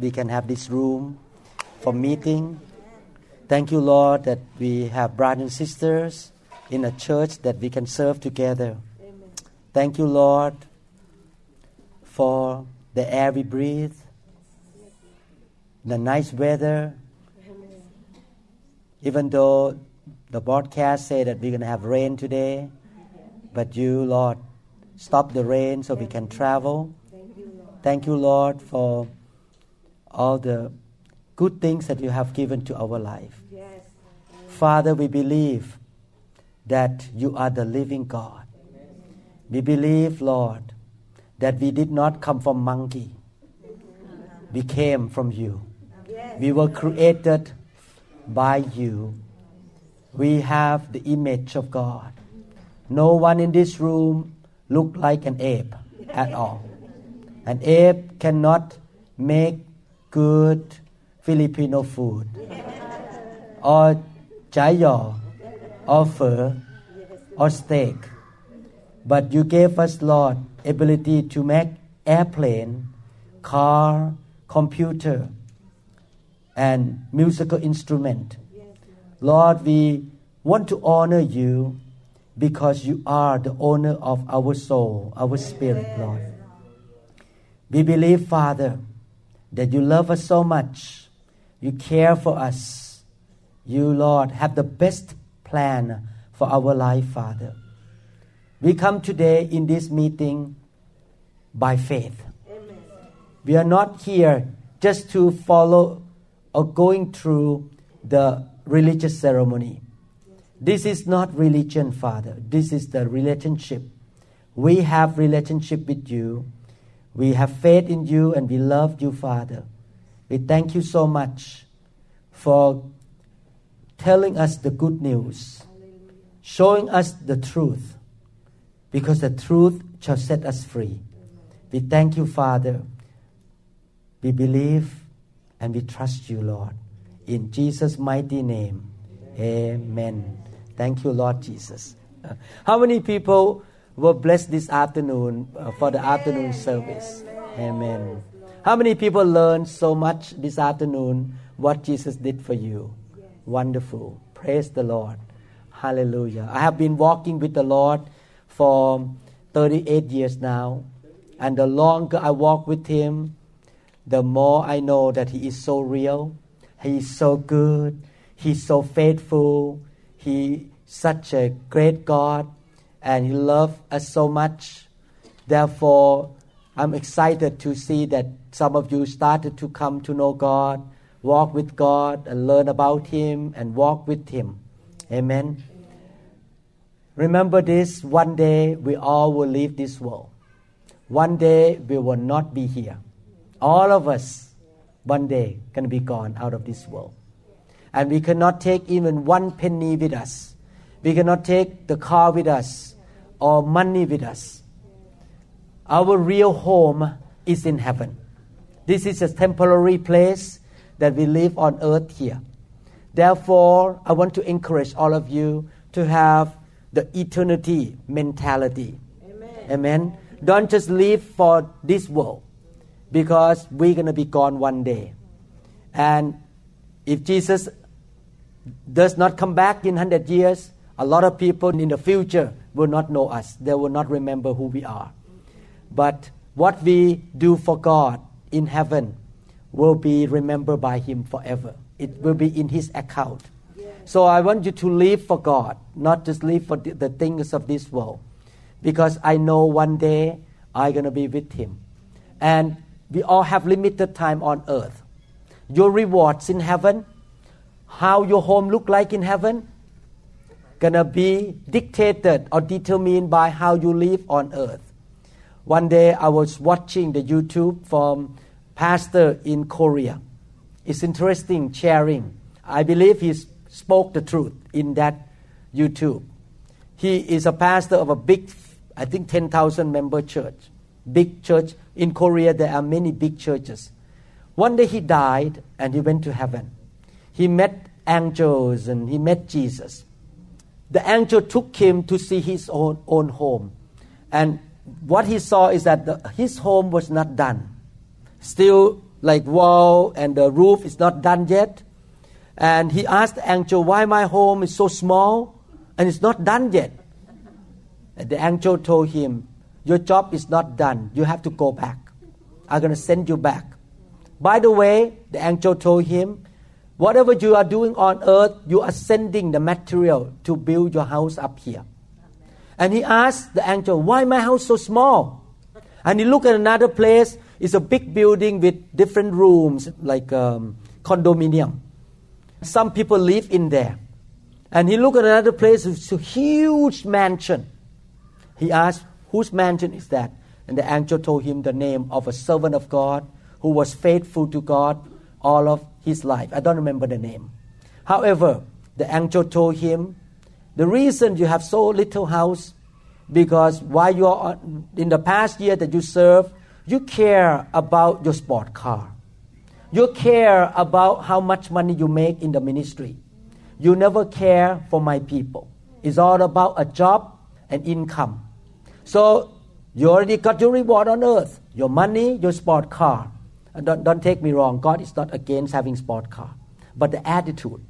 we can have this room for meeting. Thank you, Lord, that we have brothers and sisters in a church that we can serve together. Thank you, Lord, for the air we breathe, the nice weather. Even though the broadcast say that we're going to have rain today, but you, Lord, stop the rain so we can travel. Thank you, Lord, for all the good things that you have given to our life. Father, we believe that you are the living God. We believe, Lord, that we did not come from monkey. We came from you. We were created by you. We have the image of God. No one in this room looked like an ape at all. An ape cannot make good Filipino food or chayo or pho or steak. But you gave us, Lord, ability to make airplane, car, computer, and musical instrument. Lord, we want to honor you because you are the owner of our soul, our spirit, Lord. We believe, Father, that you love us so much. You care for us. You, Lord, have the best plan for our life, Father. We come today in this meeting by faith. We are not here just to follow or going through the religious ceremony. This is not religion, Father. This is the relationship. We have relationship with you. We have faith in you and we love you, Father. We thank you so much for telling us the good news, showing us the truth, because the truth shall set us free. We thank you, Father. We believe and we trust you, Lord. In Jesus' mighty name, amen. Thank you, Lord Jesus. How many people were blessed this afternoon uh, for the afternoon service? Amen. How many people learned so much this afternoon what Jesus did for you? Wonderful. Praise the Lord. Hallelujah. I have been walking with the Lord for 38 years now. And the longer I walk with Him, the more I know that He is so real. He is so good. He's so faithful. He such a great God and He loves us so much. Therefore, I'm excited to see that some of you started to come to know God, walk with God, and learn about Him and walk with Him. Amen. Remember this one day we all will leave this world. One day we will not be here. All of us, one day, can be gone out of this world. And we cannot take even one penny with us. We cannot take the car with us or money with us. Our real home is in heaven. This is a temporary place that we live on earth here. Therefore, I want to encourage all of you to have the eternity mentality. Amen. Amen. Don't just live for this world because we're going to be gone one day. And if Jesus does not come back in 100 years, a lot of people in the future will not know us. They will not remember who we are. But what we do for God in heaven will be remembered by Him forever. It will be in His account. So I want you to live for God, not just live for the things of this world. Because I know one day I'm going to be with Him. And we all have limited time on earth. Your rewards in heaven, how your home look like in heaven, gonna be dictated or determined by how you live on earth. One day I was watching the YouTube from pastor in Korea, It's interesting sharing. I believe he spoke the truth in that YouTube. He is a pastor of a big, I think, 10,000 member church. Big church. In Korea, there are many big churches. One day he died and he went to heaven. He met angels and he met Jesus. The angel took him to see his own, own home. And what he saw is that the, his home was not done. Still, like wall and the roof is not done yet. And he asked the angel, Why my home is so small and it's not done yet? And the angel told him, Your job is not done. You have to go back. I'm going to send you back. By the way, the angel told him, Whatever you are doing on earth, you are sending the material to build your house up here. And he asked the angel, Why my house so small? And he looked at another place. It's a big building with different rooms, like um, condominium. Some people live in there. And he looked at another place. It's a huge mansion. He asked, Whose mansion is that? And the angel told him the name of a servant of God who was faithful to God all of his life. I don't remember the name. However, the angel told him, the reason you have so little house because while you are in the past year that you serve, you care about your sport car. You care about how much money you make in the ministry. You never care for my people. It's all about a job and income. So you already got your reward on earth your money, your sport car. Don't, don't take me wrong, God is not against having sport car, but the attitude.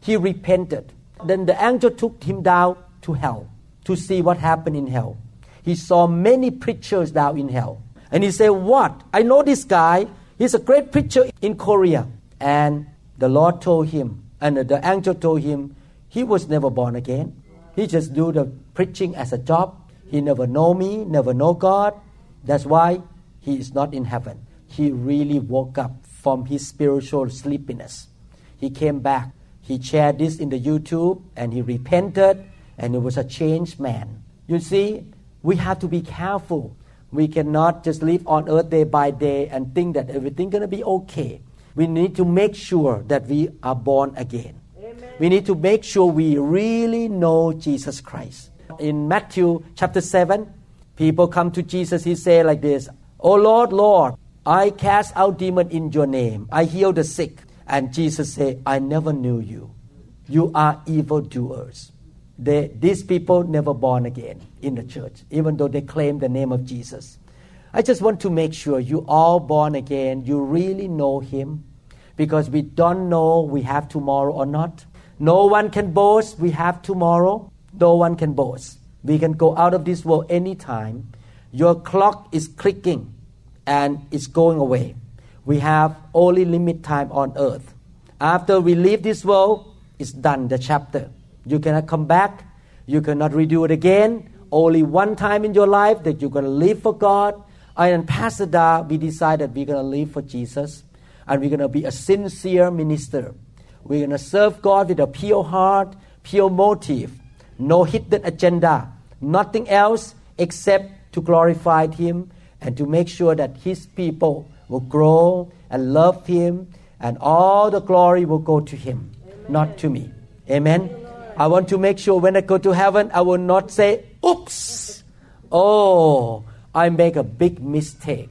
He repented. Then the angel took him down to hell to see what happened in hell. He saw many preachers down in hell. And he said, What? I know this guy. He's a great preacher in Korea. And the Lord told him, and the angel told him, he was never born again. He just do the preaching as a job. He never know me, never know God. That's why he is not in heaven. He really woke up from his spiritual sleepiness. He came back. He shared this in the YouTube and he repented and he was a changed man. You see, we have to be careful. We cannot just live on earth day by day and think that everything's going to be okay. We need to make sure that we are born again. Amen. We need to make sure we really know Jesus Christ. In Matthew chapter 7, people come to Jesus, he say like this, Oh Lord, Lord, I cast out demon in your name. I heal the sick. And Jesus said, I never knew you. You are evildoers. They, these people never born again in the church, even though they claim the name of Jesus. I just want to make sure you all born again, you really know Him, because we don't know we have tomorrow or not. No one can boast we have tomorrow. No one can boast. We can go out of this world anytime. Your clock is clicking and it's going away. We have only limit time on earth. After we leave this world, it's done the chapter. You cannot come back. You cannot redo it again. Only one time in your life that you're going to live for God. And Pastor Da, we decided we're going to live for Jesus. And we're going to be a sincere minister. We're going to serve God with a pure heart, pure motive, no hidden agenda, nothing else except to glorify Him and to make sure that His people will grow and love Him, and all the glory will go to Him, Amen. not to me. Amen. I want to make sure when I go to heaven, I will not say, oops, oh, I make a big mistake.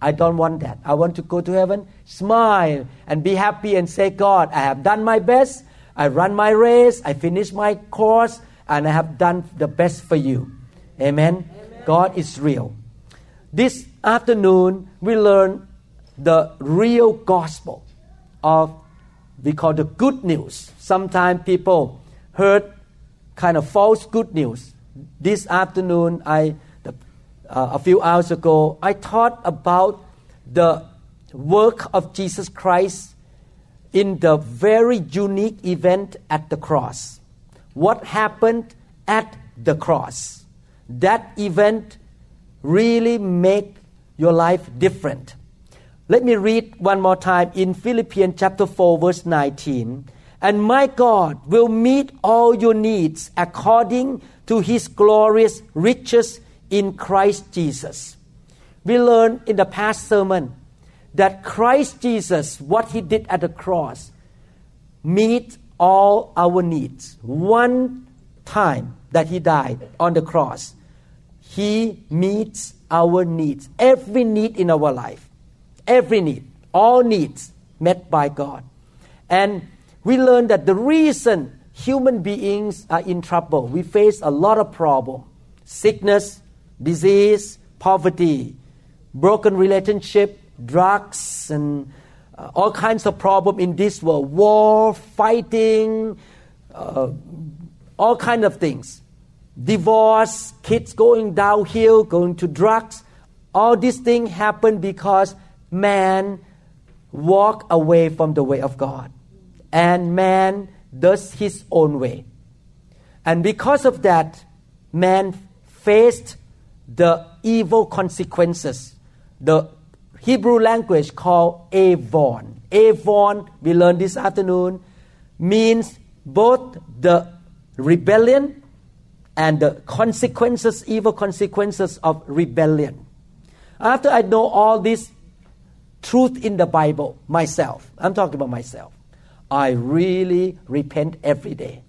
I don't want that. I want to go to heaven, smile, and be happy and say, God, I have done my best. I run my race. I finish my course, and I have done the best for you. Amen. Amen. God is real. This afternoon, we learn the real gospel of, we call the good news. Sometimes people heard kind of false good news. This afternoon, I uh, a few hours ago, I thought about the work of Jesus Christ in the very unique event at the cross. What happened at the cross? That event really make your life different. Let me read one more time in Philippians chapter 4 verse 19 and my God will meet all your needs according to his glorious riches in Christ Jesus. We learned in the past sermon that Christ Jesus, what he did at the cross, meet all our needs. One time that he died on the cross, he meets our needs, every need in our life, every need, all needs met by God. And we learn that the reason human beings are in trouble, we face a lot of problem, sickness, disease, poverty, broken relationship, drugs, and uh, all kinds of problem in this world, war, fighting, uh, all kind of things, divorce, kids going downhill, going to drugs. All these things happen because man walk away from the way of God, and man does his own way, and because of that, man faced the evil consequences. The Hebrew language called Avon. Avon, we learned this afternoon, means both the rebellion and the consequences, evil consequences of rebellion. After I know all this truth in the Bible myself, I'm talking about myself, I really repent every day.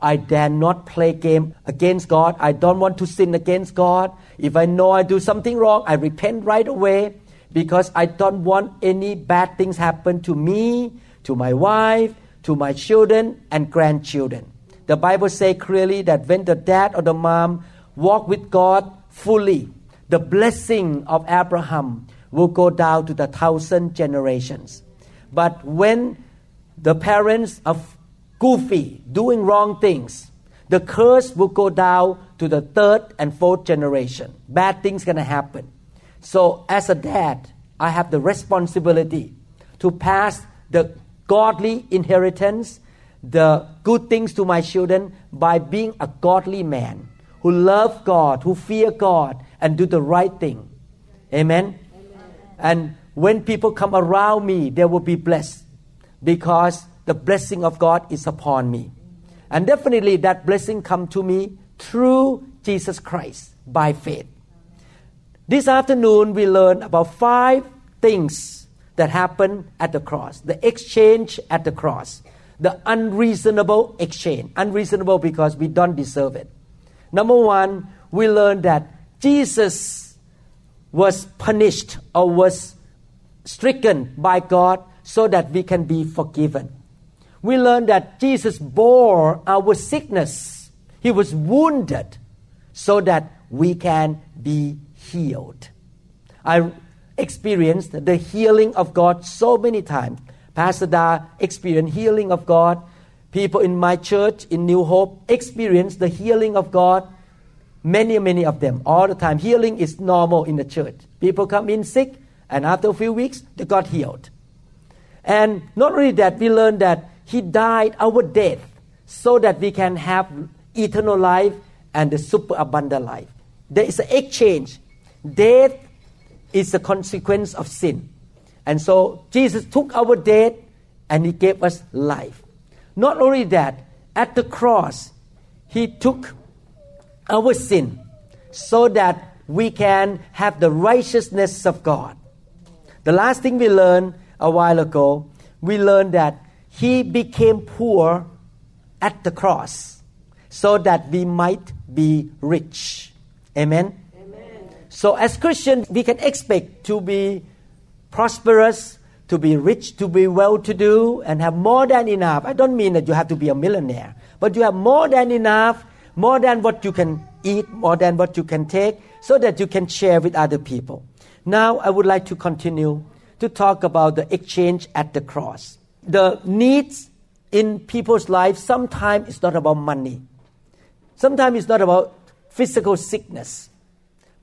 I dare not play game against God. I don't want to sin against God. If I know I do something wrong, I repent right away because I don't want any bad things happen to me, to my wife, to my children and grandchildren. The Bible says clearly that when the dad or the mom walk with God fully, the blessing of Abraham will go down to the thousand generations. But when the parents are goofy, doing wrong things, the curse will go down to the third and fourth generation. Bad things gonna happen. So as a dad, I have the responsibility to pass the godly inheritance, the good things to my children by being a godly man who love God, who fear God, and do the right thing. Amen. Amen. And when people come around me, they will be blessed because the blessing of God is upon me. And definitely that blessing come to me through Jesus Christ by faith. This afternoon we learn about five things that happened at the cross. The exchange at the cross. The unreasonable exchange. Unreasonable because we don't deserve it. Number one, we learn that Jesus was punished or was stricken by God so that we can be forgiven. We learn that Jesus bore our sickness. He was wounded so that we can be healed. I experienced the healing of God so many times. Pastor Da experienced healing of God. People in my church in New Hope experience the healing of God. Many, many of them, all the time. Healing is normal in the church. People come in sick, and after a few weeks, they got healed. And not only that, we learned that He died our death so that we can have eternal life and the super abundant life. There is an exchange Death is a consequence of sin. And so Jesus took our death and he gave us life. Not only that, at the cross, he took our sin so that we can have the righteousness of God. The last thing we learned a while ago, we learned that he became poor at the cross so that we might be rich. Amen. So, as Christians, we can expect to be prosperous, to be rich, to be well to do, and have more than enough. I don't mean that you have to be a millionaire, but you have more than enough, more than what you can eat, more than what you can take, so that you can share with other people. Now, I would like to continue to talk about the exchange at the cross. The needs in people's lives sometimes it's not about money. Sometimes it's not about physical sickness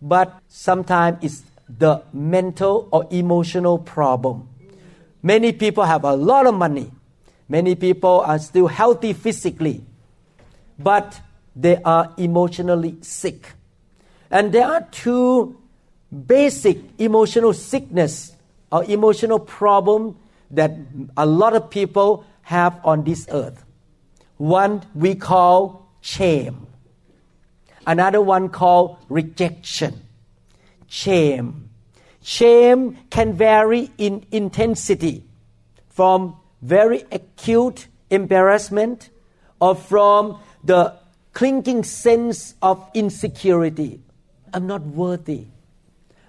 but sometimes it's the mental or emotional problem. Many people have a lot of money. Many people are still healthy physically, but they are emotionally sick. And there are two basic emotional sickness or emotional problem that a lot of people have on this earth. One we call shame another one called rejection, shame. Shame can vary in intensity from very acute embarrassment or from the clinging sense of insecurity. I'm not worthy.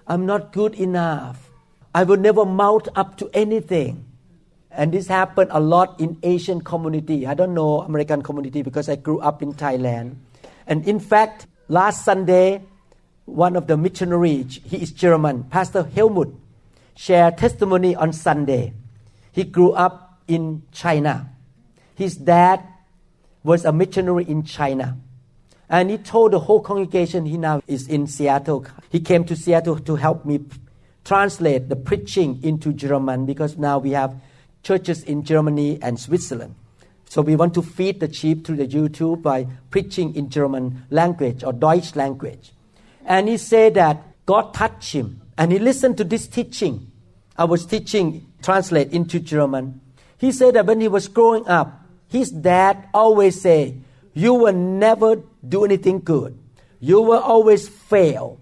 I'm not good enough. I will never mount up to anything. And this happened a lot in Asian community. I don't know American community because I grew up in Thailand. And in fact, last Sunday, one of the missionaries, he is German, Pastor Helmut, shared testimony on Sunday. He grew up in China. His dad was a missionary in China. And he told the whole congregation he now is in Seattle. He came to Seattle to help me translate the preaching into German because now we have churches in Germany and Switzerland. So we want to feed the sheep through the YouTube by preaching in German language or Deutsch language. And he said that God touched him and he listened to this teaching. I was teaching, translate into German. He said that when he was growing up, his dad always say, you will never do anything good. You will always fail.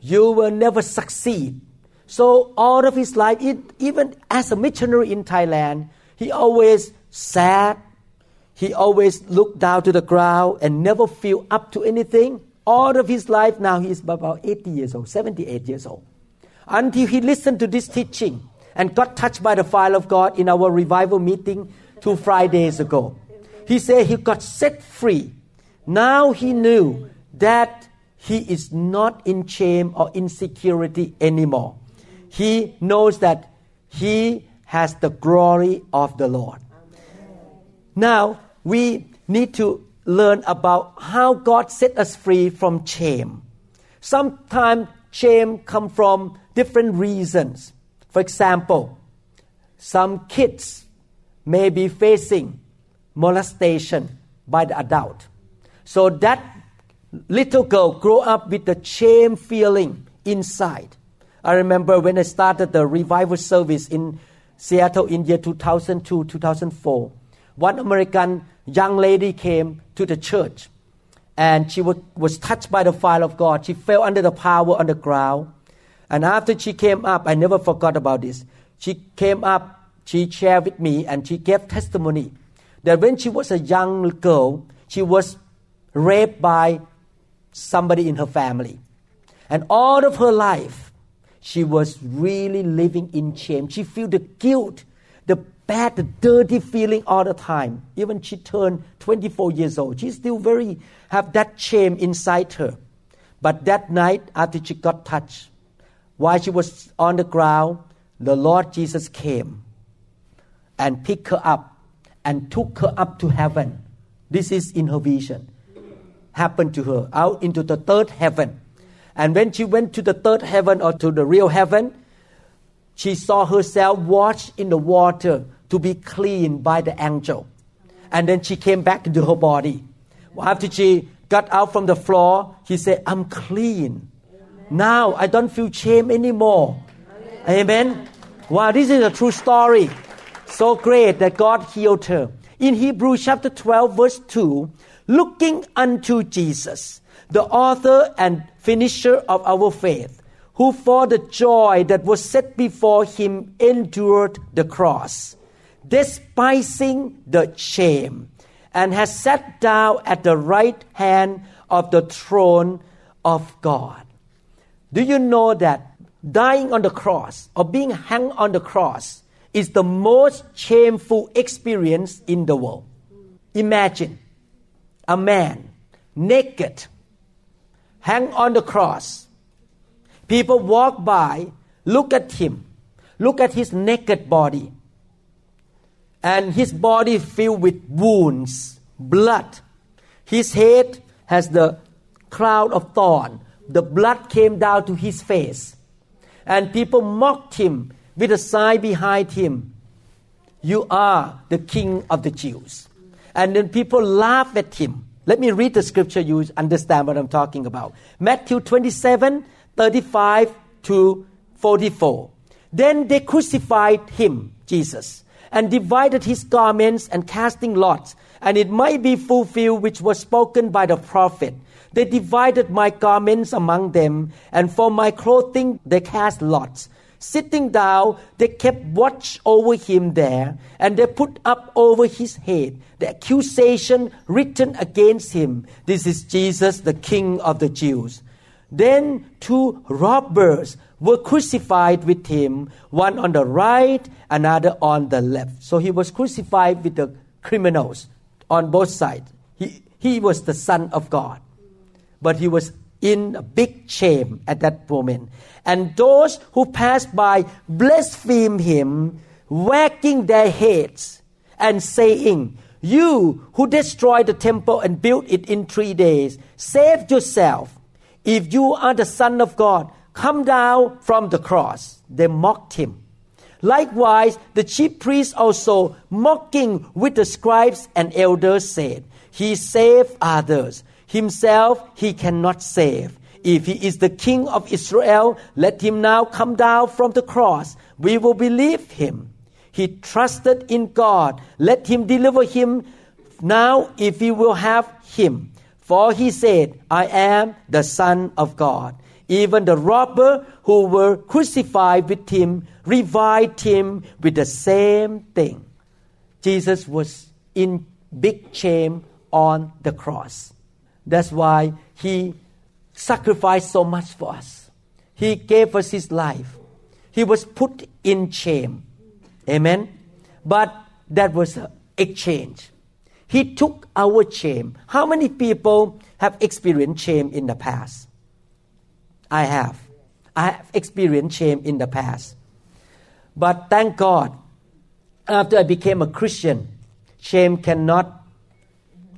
You will never succeed. So all of his life, it, even as a missionary in Thailand, he always sad. He always looked down to the ground and never feel up to anything. All of his life now he is about 80 years old, 78 years old. Until he listened to this teaching and got touched by the fire of God in our revival meeting two Fridays ago. He said he got set free. Now he knew that he is not in shame or insecurity anymore. He knows that he has the glory of the Lord. Now we need to learn about how God set us free from shame. Sometimes shame come from different reasons. For example, some kids may be facing molestation by the adult. So that little girl grow up with the shame feeling inside. I remember when I started the revival service in Seattle in year 2002, 2004. One American young lady came to the church and she was, was touched by the fire of God. She fell under the power on the ground. And after she came up, I never forgot about this. She came up, she shared with me, and she gave testimony that when she was a young girl, she was raped by somebody in her family. And all of her life, she was really living in shame. She felt the guilt, the bad, dirty feeling all the time. Even she turned 24 years old, she still very have that shame inside her. But that night, after she got touched, while she was on the ground, the Lord Jesus came and picked her up and took her up to heaven. This is in her vision. Happened to her out into the third heaven. And when she went to the third heaven or to the real heaven, she saw herself washed in the water to be cleaned by the angel. And then she came back into her body. After she got out from the floor, she said, I'm clean. Now I don't feel shame anymore. Amen. Wow, this is a true story. So great that God healed her. In Hebrews chapter 12, verse 2, looking unto Jesus, the author and finisher of our faith, who for the joy that was set before him endured the cross, despising the shame, and has sat down at the right hand of the throne of God. Do you know that dying on the cross or being hung on the cross is the most shameful experience in the world? Imagine a man naked, hang on the cross. People walk by, look at him, look at his naked body, and his body filled with wounds, blood. His head has the crown of thorn. The blood came down to his face. And people mocked him with a sign behind him You are the king of the Jews. And then people laugh at him. Let me read the scripture, you understand what I'm talking about. Matthew 27 35 to 44. Then they crucified him, Jesus, and divided his garments and casting lots and it might be fulfilled which was spoken by the prophet. They divided my garments among them, and for my clothing they cast lots. Sitting down, they kept watch over him there, and they put up over his head the accusation written against him This is Jesus, the King of the Jews. Then two robbers were crucified with him, one on the right, another on the left. So he was crucified with the criminals on both sides. He, he was the Son of God, but he was in a big shame at that moment. And those who passed by blasphemed him, wagging their heads and saying, You who destroyed the temple and built it in three days, save yourself. If you are the Son of God, come down from the cross. They mocked him. Likewise, the chief priests also, mocking with the scribes and elders, said, He saved others. Himself he cannot save. If he is the king of Israel, let him now come down from the cross. We will believe him. He trusted in God. Let him deliver him now if he will have him. For he said, I am the Son of God. Even the robber who were crucified with him reviled him with the same thing. Jesus was in big shame on the cross. That's why he sacrificed so much for us. He gave us his life. He was put in shame. Amen. But that was an exchange. He took our shame. How many people have experienced shame in the past? I have. I have experienced shame in the past. But thank God, after I became a Christian, shame cannot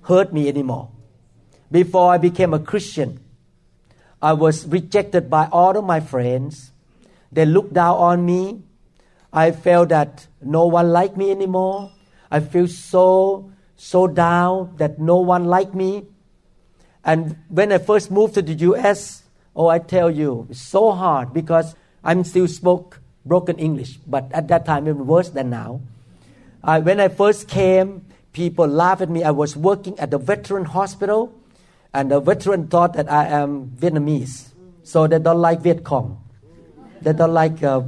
hurt me anymore. Before I became a Christian, I was rejected by all of my friends. They looked down on me. I felt that no one liked me anymore. I feel so so down that no one liked me. And when I first moved to the US, oh I tell you, it's so hard because I'm still spoke broken English, but at that time it was worse than now. Uh, when I first came, people laughed at me. I was working at the veteran hospital and the veteran thought that I am Vietnamese, so they don't like Viet Cong. They don't like uh,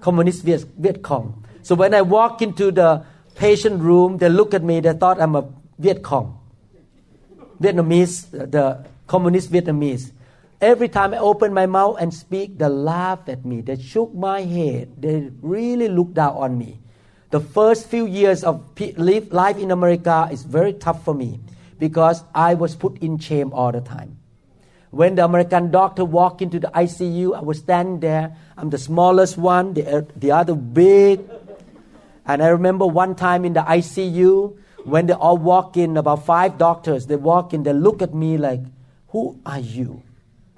communist Viet, Viet Cong. So when I walk into the patient room, they look at me. They thought I'm a Viet Cong, Vietnamese, the communist Vietnamese. Every time I open my mouth and speak, they laugh at me. They shook my head. They really look down on me. The first few years of life in America is very tough for me because I was put in shame all the time. When the American doctor walked into the ICU, I was standing there. I'm the smallest one, the, uh, the other big. And I remember one time in the ICU, when they all walk in, about five doctors, they walk in, they look at me like, Who are you?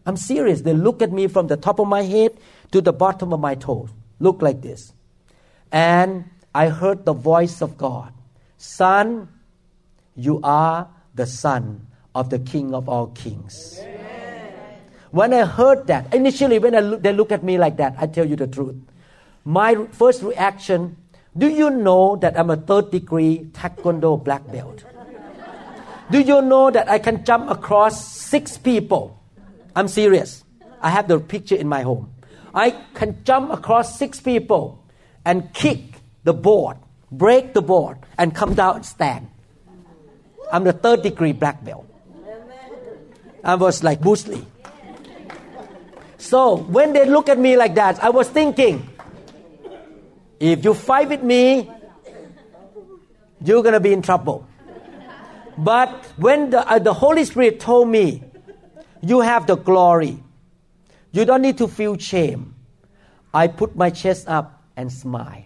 I'm serious. They look at me from the top of my head to the bottom of my toes. Look like this. And I heard the voice of God Son, you are the Son of the King of all kings. Amen. When I heard that, initially when look, they look at me like that, I tell you the truth. My first reaction do you know that I'm a third degree Taekwondo black belt? Do you know that I can jump across six people? I'm serious. I have the picture in my home. I can jump across six people and kick the board, break the board, and come down and stand. I'm the third degree black belt. I was like Bruce Lee. So when they look at me like that, I was thinking, if you fight with me, you're gonna be in trouble. But when the, uh, the Holy Spirit told me, you have the glory, you don't need to feel shame. I put my chest up and smile.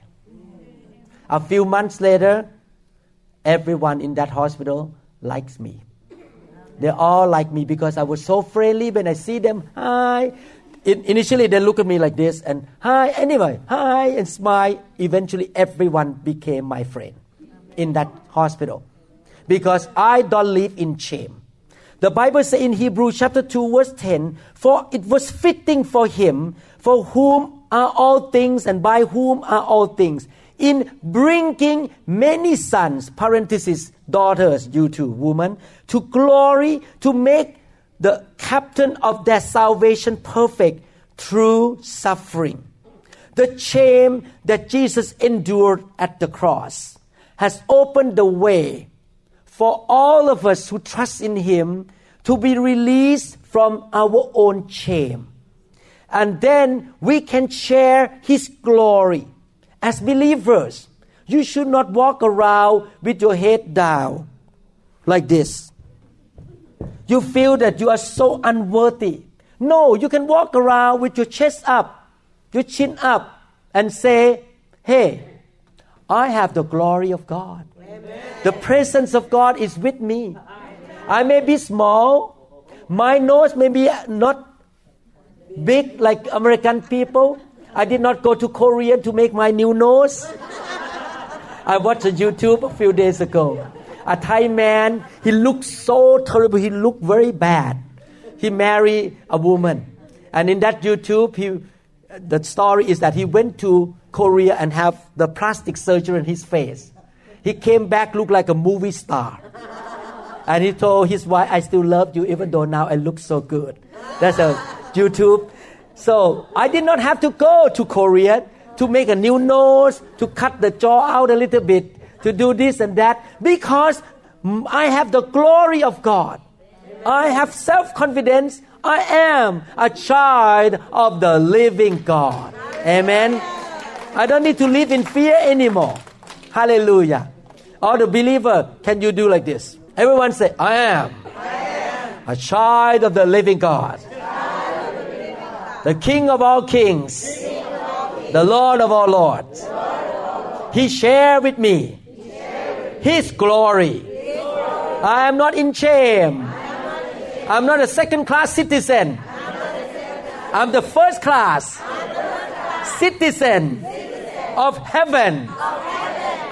A few months later, everyone in that hospital likes me. They all like me because I was so friendly when I see them. Hi. In, initially, they look at me like this and hi, anyway, hi, and smile. Eventually, everyone became my friend in that hospital because I don't live in shame. The Bible says in Hebrews chapter 2, verse 10 For it was fitting for him, for whom are all things and by whom are all things in bringing many sons, parenthesis, daughters, you two woman, to glory, to make the captain of their salvation perfect through suffering. The shame that Jesus endured at the cross has opened the way for all of us who trust in Him to be released from our own shame. And then we can share His glory. As believers, you should not walk around with your head down like this. You feel that you are so unworthy. No, you can walk around with your chest up, your chin up, and say, Hey, I have the glory of God. The presence of God is with me. I may be small, my nose may be not big like American people. I did not go to Korea to make my new nose. I watched a YouTube a few days ago. A Thai man, he looked so terrible. He looked very bad. He married a woman, and in that YouTube, he, the story is that he went to Korea and have the plastic surgery on his face. He came back looked like a movie star. And he told his wife, I still love you even though now I look so good. That's a YouTube. So I did not have to go to Korea to make a new nose, to cut the jaw out a little bit, to do this and that, because I have the glory of God. I have self confidence. I am a child of the living God. Amen. I don't need to live in fear anymore. Hallelujah. All the believer, can you do like this? Everyone say, I am, I am. a child of the living God, the King of all kings, the Lord of all lords. He shared with me His glory. I am not in shame. I'm not a second class citizen. I'm the first class citizen of heaven.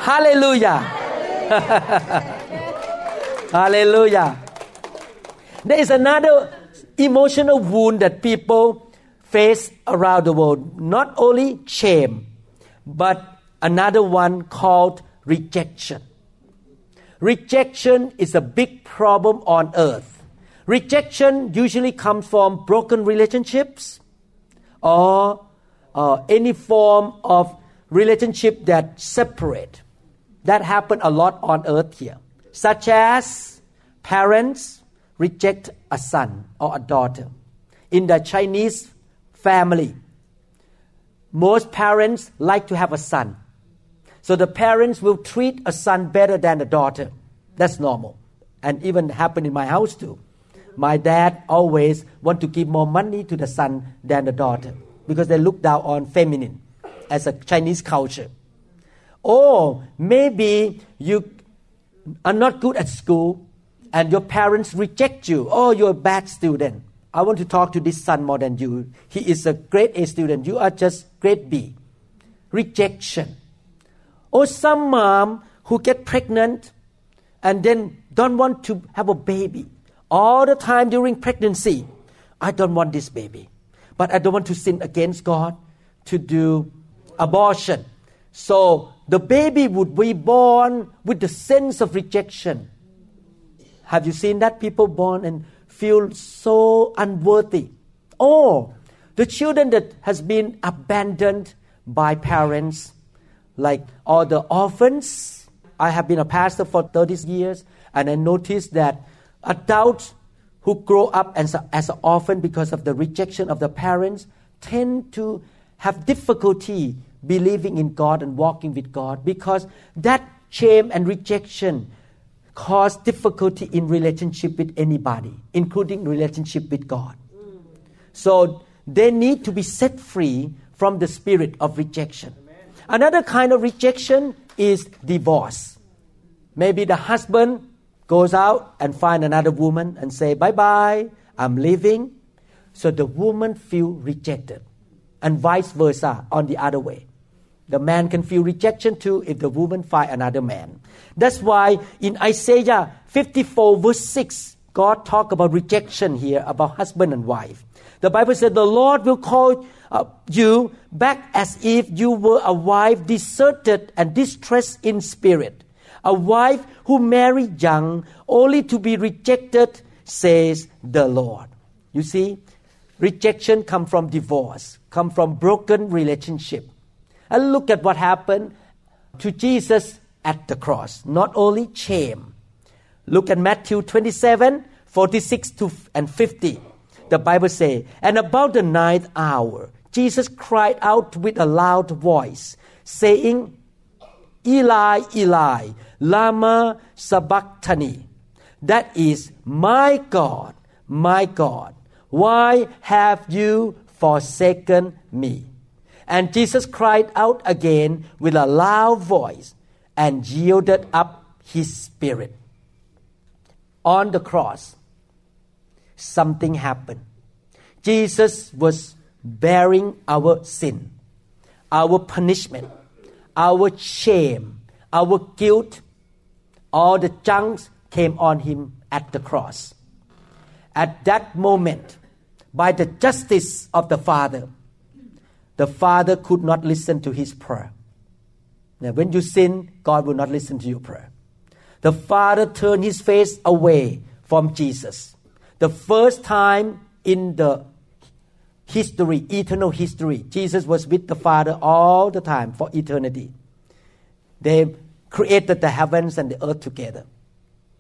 Hallelujah. Hallelujah. There is another emotional wound that people face around the world. Not only shame, but another one called rejection. Rejection is a big problem on earth. Rejection usually comes from broken relationships or uh, any form of relationship that separate. That happen a lot on earth here such as parents reject a son or a daughter. In the Chinese family, most parents like to have a son. So the parents will treat a son better than a daughter. That's normal. And even happen in my house too. My dad always want to give more money to the son than the daughter because they look down on feminine as a Chinese culture. Or maybe you are not good at school and your parents reject you. Oh, you're a bad student. I want to talk to this son more than you. He is a grade A student. You are just grade B. Rejection. Or some mom who get pregnant and then don't want to have a baby all the time during pregnancy. I don't want this baby, but I don't want to sin against God to do abortion. So the baby would be born with the sense of rejection. Have you seen that? People born and feel so unworthy. Or the children that has been abandoned by parents, like all the orphans. I have been a pastor for 30 years, and I noticed that adults who grow up as, a, as an orphan because of the rejection of the parents tend to have difficulty believing in God and walking with God because that shame and rejection cause difficulty in relationship with anybody, including relationship with God. So they need to be set free from the spirit of rejection. Another kind of rejection is divorce. Maybe the husband goes out and find another woman and say, bye bye, I'm leaving. So the woman feel rejected and vice versa on the other way. The man can feel rejection too if the woman find another man. That's why in Isaiah 54 verse 6, God talk about rejection here about husband and wife. The Bible said the Lord will call uh, you back as if you were a wife deserted and distressed in spirit, a wife who married young only to be rejected, says the Lord. You see, rejection come from divorce, come from broken relationship. And look at what happened to Jesus at the cross. Not only shame. Look at Matthew 27, 46 to and 50. The Bible say, and about the ninth hour, Jesus cried out with a loud voice, saying, Eli, Eli, lama sabachthani. That is, my God, my God, why have you forsaken me? And Jesus cried out again with a loud voice and yielded up his spirit. On the cross, something happened. Jesus was bearing our sin, our punishment, our shame, our guilt. All the junks came on him at the cross. At that moment, by the justice of the Father, the Father could not listen to his prayer. Now, when you sin, God will not listen to your prayer. The Father turned his face away from Jesus. The first time in the history, eternal history, Jesus was with the Father all the time for eternity. They created the heavens and the earth together.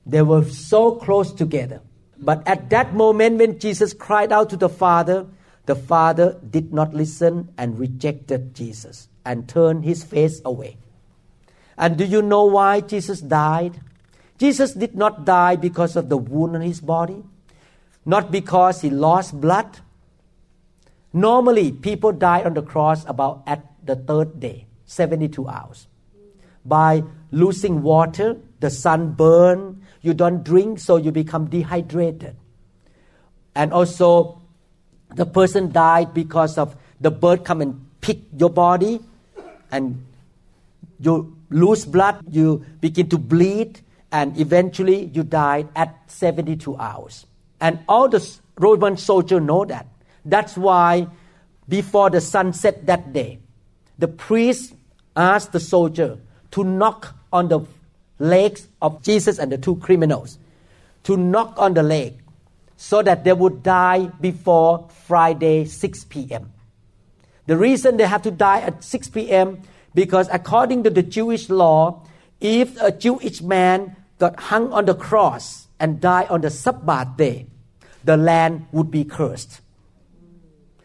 They were so close together. But at that moment, when Jesus cried out to the Father, the Father did not listen and rejected Jesus and turned his face away. And do you know why Jesus died? Jesus did not die because of the wound on his body, not because he lost blood. Normally, people die on the cross about at the third day, 72 hours. By losing water, the sun burn, you don't drink, so you become dehydrated. And also, the person died because of the bird come and pick your body, and you lose blood, you begin to bleed, and eventually you died at 72 hours. And all the Roman soldiers know that. That's why before the sun set that day, the priest asked the soldier to knock on the legs of Jesus and the two criminals, to knock on the leg so that they would die before Friday 6 p.m. The reason they have to die at 6 p.m. because according to the Jewish law, if a Jewish man got hung on the cross and died on the Sabbath day, the land would be cursed.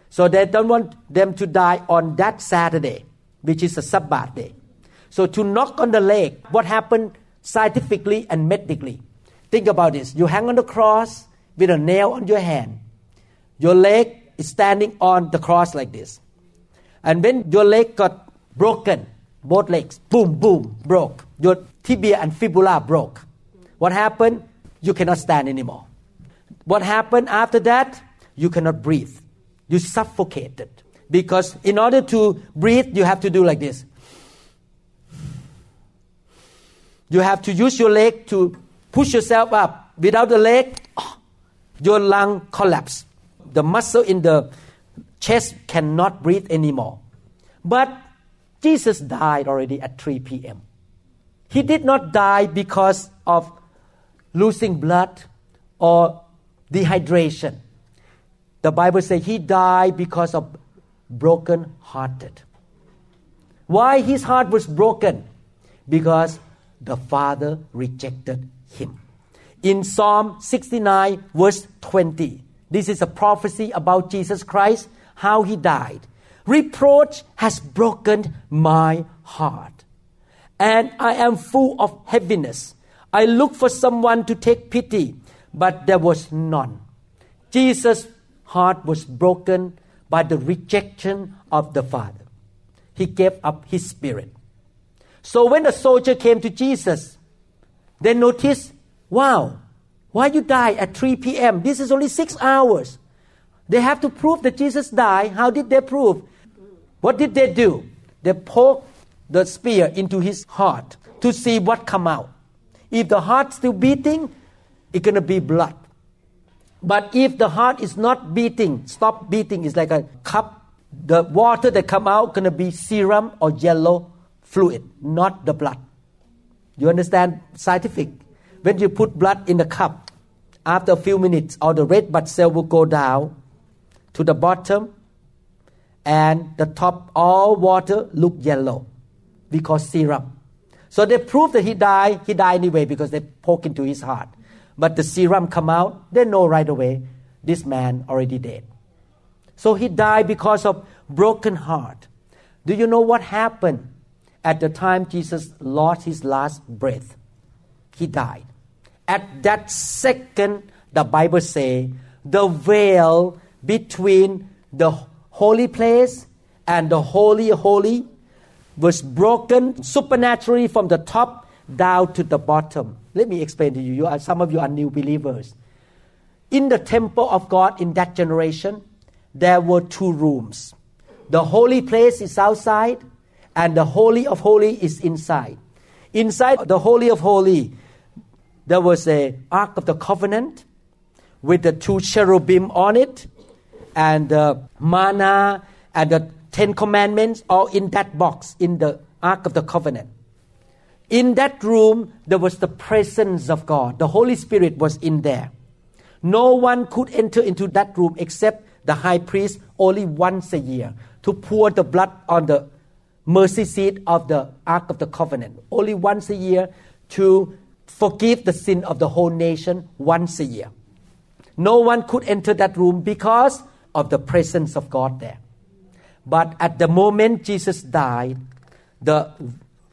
So they don't want them to die on that Saturday, which is a Sabbath day. So to knock on the leg, what happened scientifically and medically? Think about this. You hang on the cross with a nail on your hand. Your leg is standing on the cross like this. And when your leg got broken, both legs, boom, boom, broke. Your tibia and fibula broke. What happened? You cannot stand anymore. What happened after that? You cannot breathe. You suffocated. Because in order to breathe, you have to do like this. You have to use your leg to push yourself up. Without the leg, your lung collapse. The muscle in the chest cannot breathe anymore. But Jesus died already at 3 p.m. He did not die because of losing blood or dehydration. The Bible says he died because of broken hearted. Why his heart was broken? Because the Father rejected him. In Psalm 69, verse 20, this is a prophecy about Jesus Christ, how he died. Reproach has broken my heart, and I am full of heaviness. I looked for someone to take pity, but there was none. Jesus' heart was broken by the rejection of the Father. He gave up his spirit. So when the soldier came to Jesus, they noticed, wow, why you die at 3 p.m.? This is only six hours. They have to prove that Jesus died. How did they prove? What did they do? They poked the spear into his heart to see what come out. If the heart still beating, it's gonna be blood. But if the heart is not beating, stop beating, it's like a cup. The water that come out gonna be serum or yellow fluid, not the blood. You understand scientific? When you put blood in the cup, after a few minutes, all the red blood cell will go down to the bottom, and the top, all water look yellow because serum. So they prove that he died. He died anyway because they poke into his heart. But the serum come out. They know right away this man already dead. So he died because of broken heart. Do you know what happened at the time Jesus lost his last breath? He died. At that second, the Bible say the veil between the holy place and the holy holy was broken supernaturally from the top down to the bottom. Let me explain to you. you are, some of you are new believers. In the temple of God in that generation, there were two rooms. The holy place is outside, and the holy of holy is inside. Inside the holy of holy, there was a ark of the covenant with the two cherubim on it, and the manna and the Ten Commandments all in that box in the ark of the covenant. In that room, there was the presence of God. The Holy Spirit was in there. No one could enter into that room except the high priest only once a year to pour the blood on the mercy seat of the Ark of the Covenant. Only once a year to forgive the sin of the whole nation once a year. No one could enter that room because of the presence of God there. But at the moment Jesus died, the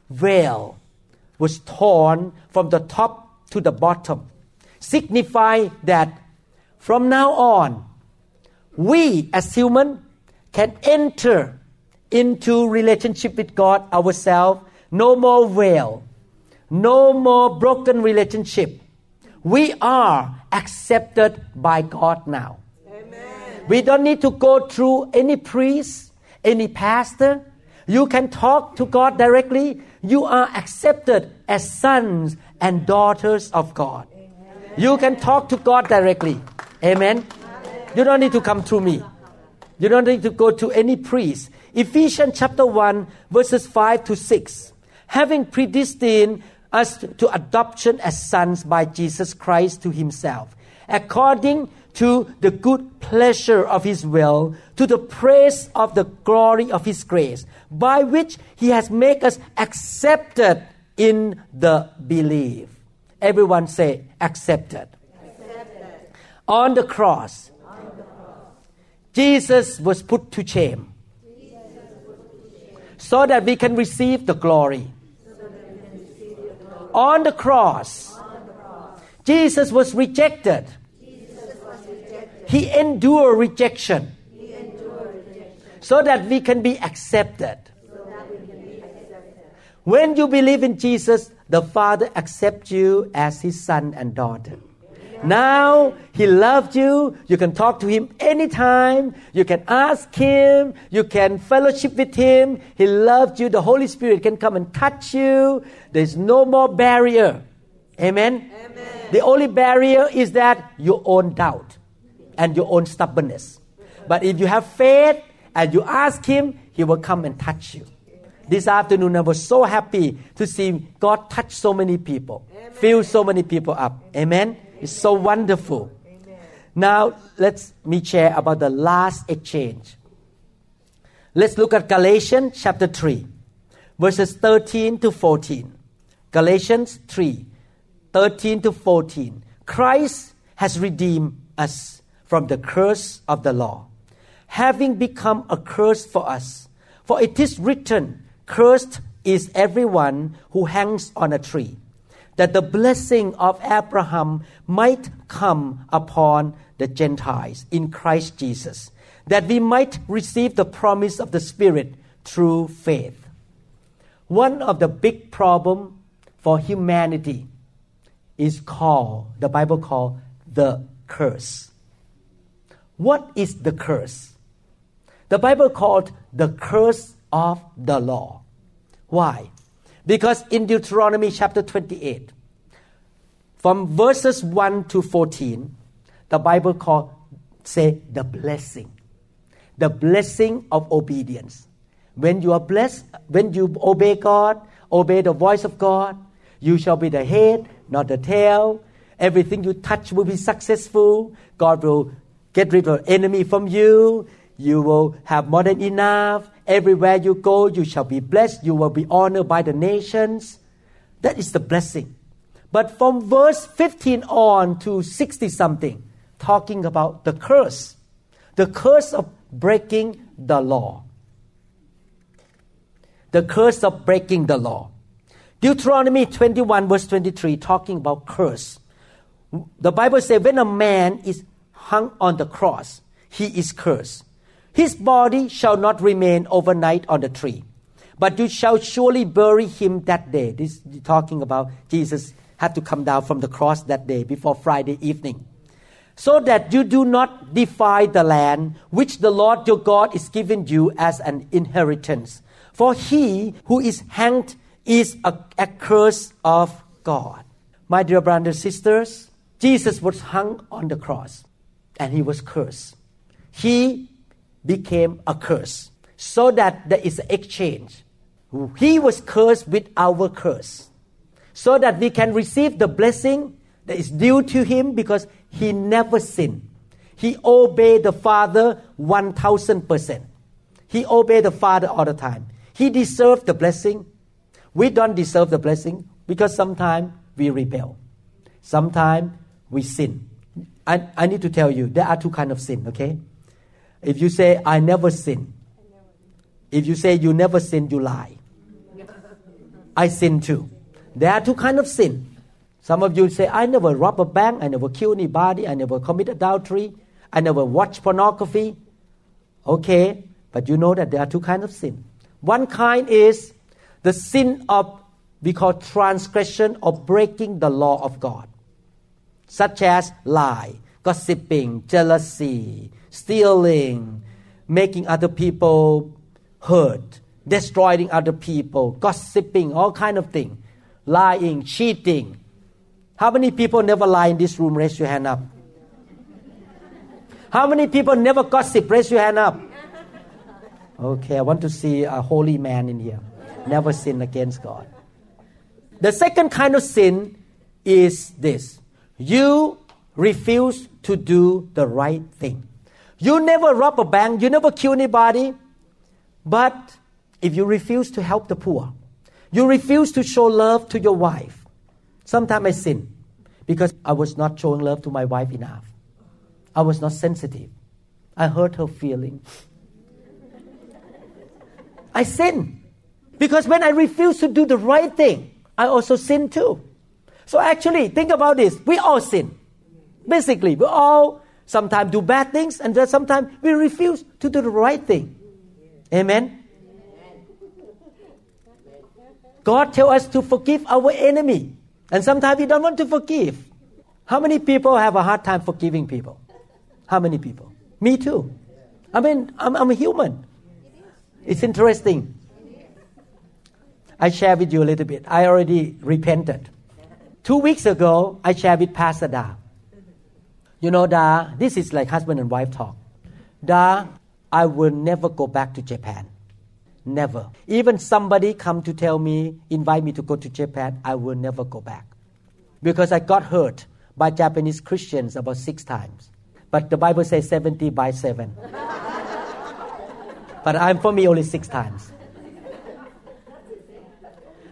veil was torn from the top to the bottom, signifying that from now on, we as human can enter into relationship with God ourselves. No more veil, no more broken relationship. We are accepted by God now. Amen. We don't need to go through any priest, any pastor. You can talk to God directly. You are accepted as sons and daughters of God. Amen. You can talk to God directly. Amen. You don't need to come through me. You don't need to go to any priest. Ephesians chapter 1, verses 5 to 6. Having predestined us to adoption as sons by Jesus Christ to himself, according to the good pleasure of his will, to the praise of the glory of his grace, by which he has made us accepted in the belief. Everyone say, accepted. accepted. On the cross, Jesus was put to shame so that we can receive the glory. On the cross, Jesus was rejected. He endured rejection so that we can be accepted. When you believe in Jesus, the Father accepts you as his son and daughter. Now he loved you. You can talk to him anytime. You can ask him. You can fellowship with him. He loved you. The Holy Spirit can come and touch you. There's no more barrier. Amen? Amen. The only barrier is that your own doubt and your own stubbornness. But if you have faith and you ask him, he will come and touch you. This afternoon, I was so happy to see God touch so many people, Amen. fill so many people up. Amen. It's so wonderful. Amen. Now, let's me share about the last exchange. Let's look at Galatians chapter 3, verses 13 to 14. Galatians 3, 13 to 14. Christ has redeemed us from the curse of the law, having become a curse for us. For it is written, Cursed is everyone who hangs on a tree that the blessing of Abraham might come upon the Gentiles in Christ Jesus, that we might receive the promise of the Spirit through faith. One of the big problem for humanity is called, the Bible called the curse. What is the curse? The Bible called the curse of the law. Why? Because in Deuteronomy chapter 28, from verses 1 to 14, the Bible call say the blessing. The blessing of obedience. When you are blessed, when you obey God, obey the voice of God, You shall be the head, not the tail. Everything you touch will be successful. God will get rid of enemy from you. You will have more than enough. Everywhere you go, you shall be blessed. You will be honored by the nations. That is the blessing. But from verse 15 on to 60 something, talking about the curse, the curse of breaking the law. The curse of breaking the law. Deuteronomy 21, verse 23, talking about curse. The Bible says, when a man is hung on the cross, he is cursed. His body shall not remain overnight on the tree, but you shall surely bury him that day. This is talking about Jesus had to come down from the cross that day before Friday evening. So that you do not defy the land which the Lord your God is giving you as an inheritance. For he who is hanged is a, a curse of God. My dear brothers and sisters, Jesus was hung on the cross and he was cursed. He became a curse so that there is an exchange. He was cursed with our curse so that we can receive the blessing that is due to him because he never sinned. He obeyed the Father 1000%. He obeyed the Father all the time. He deserved the blessing. We don't deserve the blessing because sometimes we rebel. Sometimes we sin. I, I need to tell you, there are two kinds of sin, okay? If you say, I never sin, if you say you never sin, you lie. I sin too. There are two kinds of sin. Some of you say, I never rob a bank, I never kill anybody, I never commit adultery, I never watch pornography. Okay, but you know that there are two kinds of sin. One kind is the sin of, we call transgression or breaking the law of God, such as lie, gossiping, jealousy, stealing, making other people hurt, destroying other people, gossiping, all kind of thing, lying, cheating. How many people never lie in this room? Raise your hand up. How many people never gossip? Raise your hand up. Okay, I want to see a holy man in here. Never sin against God. The second kind of sin is this you refuse to do the right thing. You never rob a bank, you never kill anybody, but if you refuse to help the poor, you refuse to show love to your wife. Sometimes I sin because I was not showing love to my wife enough. I was not sensitive. I hurt her feeling. I sin because when I refuse to do the right thing, I also sin too. So actually, think about this. We all sin. Basically, we all sometimes do bad things and sometimes we refuse to do the right thing. Amen. God tells us to forgive our enemy. And sometimes we don't want to forgive. How many people have a hard time forgiving people? How many people? Me too. I mean, I'm, I'm a human. It's interesting. I share with you a little bit. I already repented. Two weeks ago, I shared with Pastor Da. You know, Da, this is like husband and wife talk. Da, I will never go back to Japan. Never. Even somebody come to tell me, invite me to go to Japan, I will never go back. Because I got hurt by Japanese Christians about six times. But the Bible says 70 by 7. but I'm for me only six times.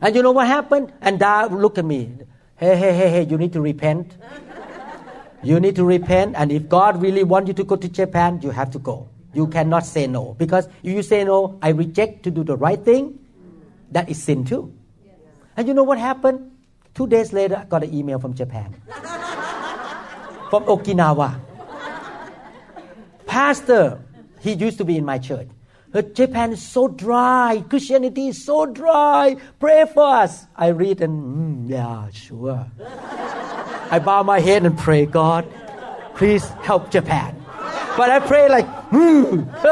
And you know what happened? And Da looked at me. Hey, hey, hey, hey, you need to repent. You need to repent, and if God really wants you to go to Japan, you have to go. You cannot say no. Because if you say no, I reject to do the right thing, that is sin too. And you know what happened? Two days later, I got an email from Japan. from Okinawa. Pastor, he used to be in my church. Japan is so dry. Christianity is so dry. Pray for us. I read and, mm, yeah, sure. I bow my head and pray, God, please help Japan. But I pray like, hmm.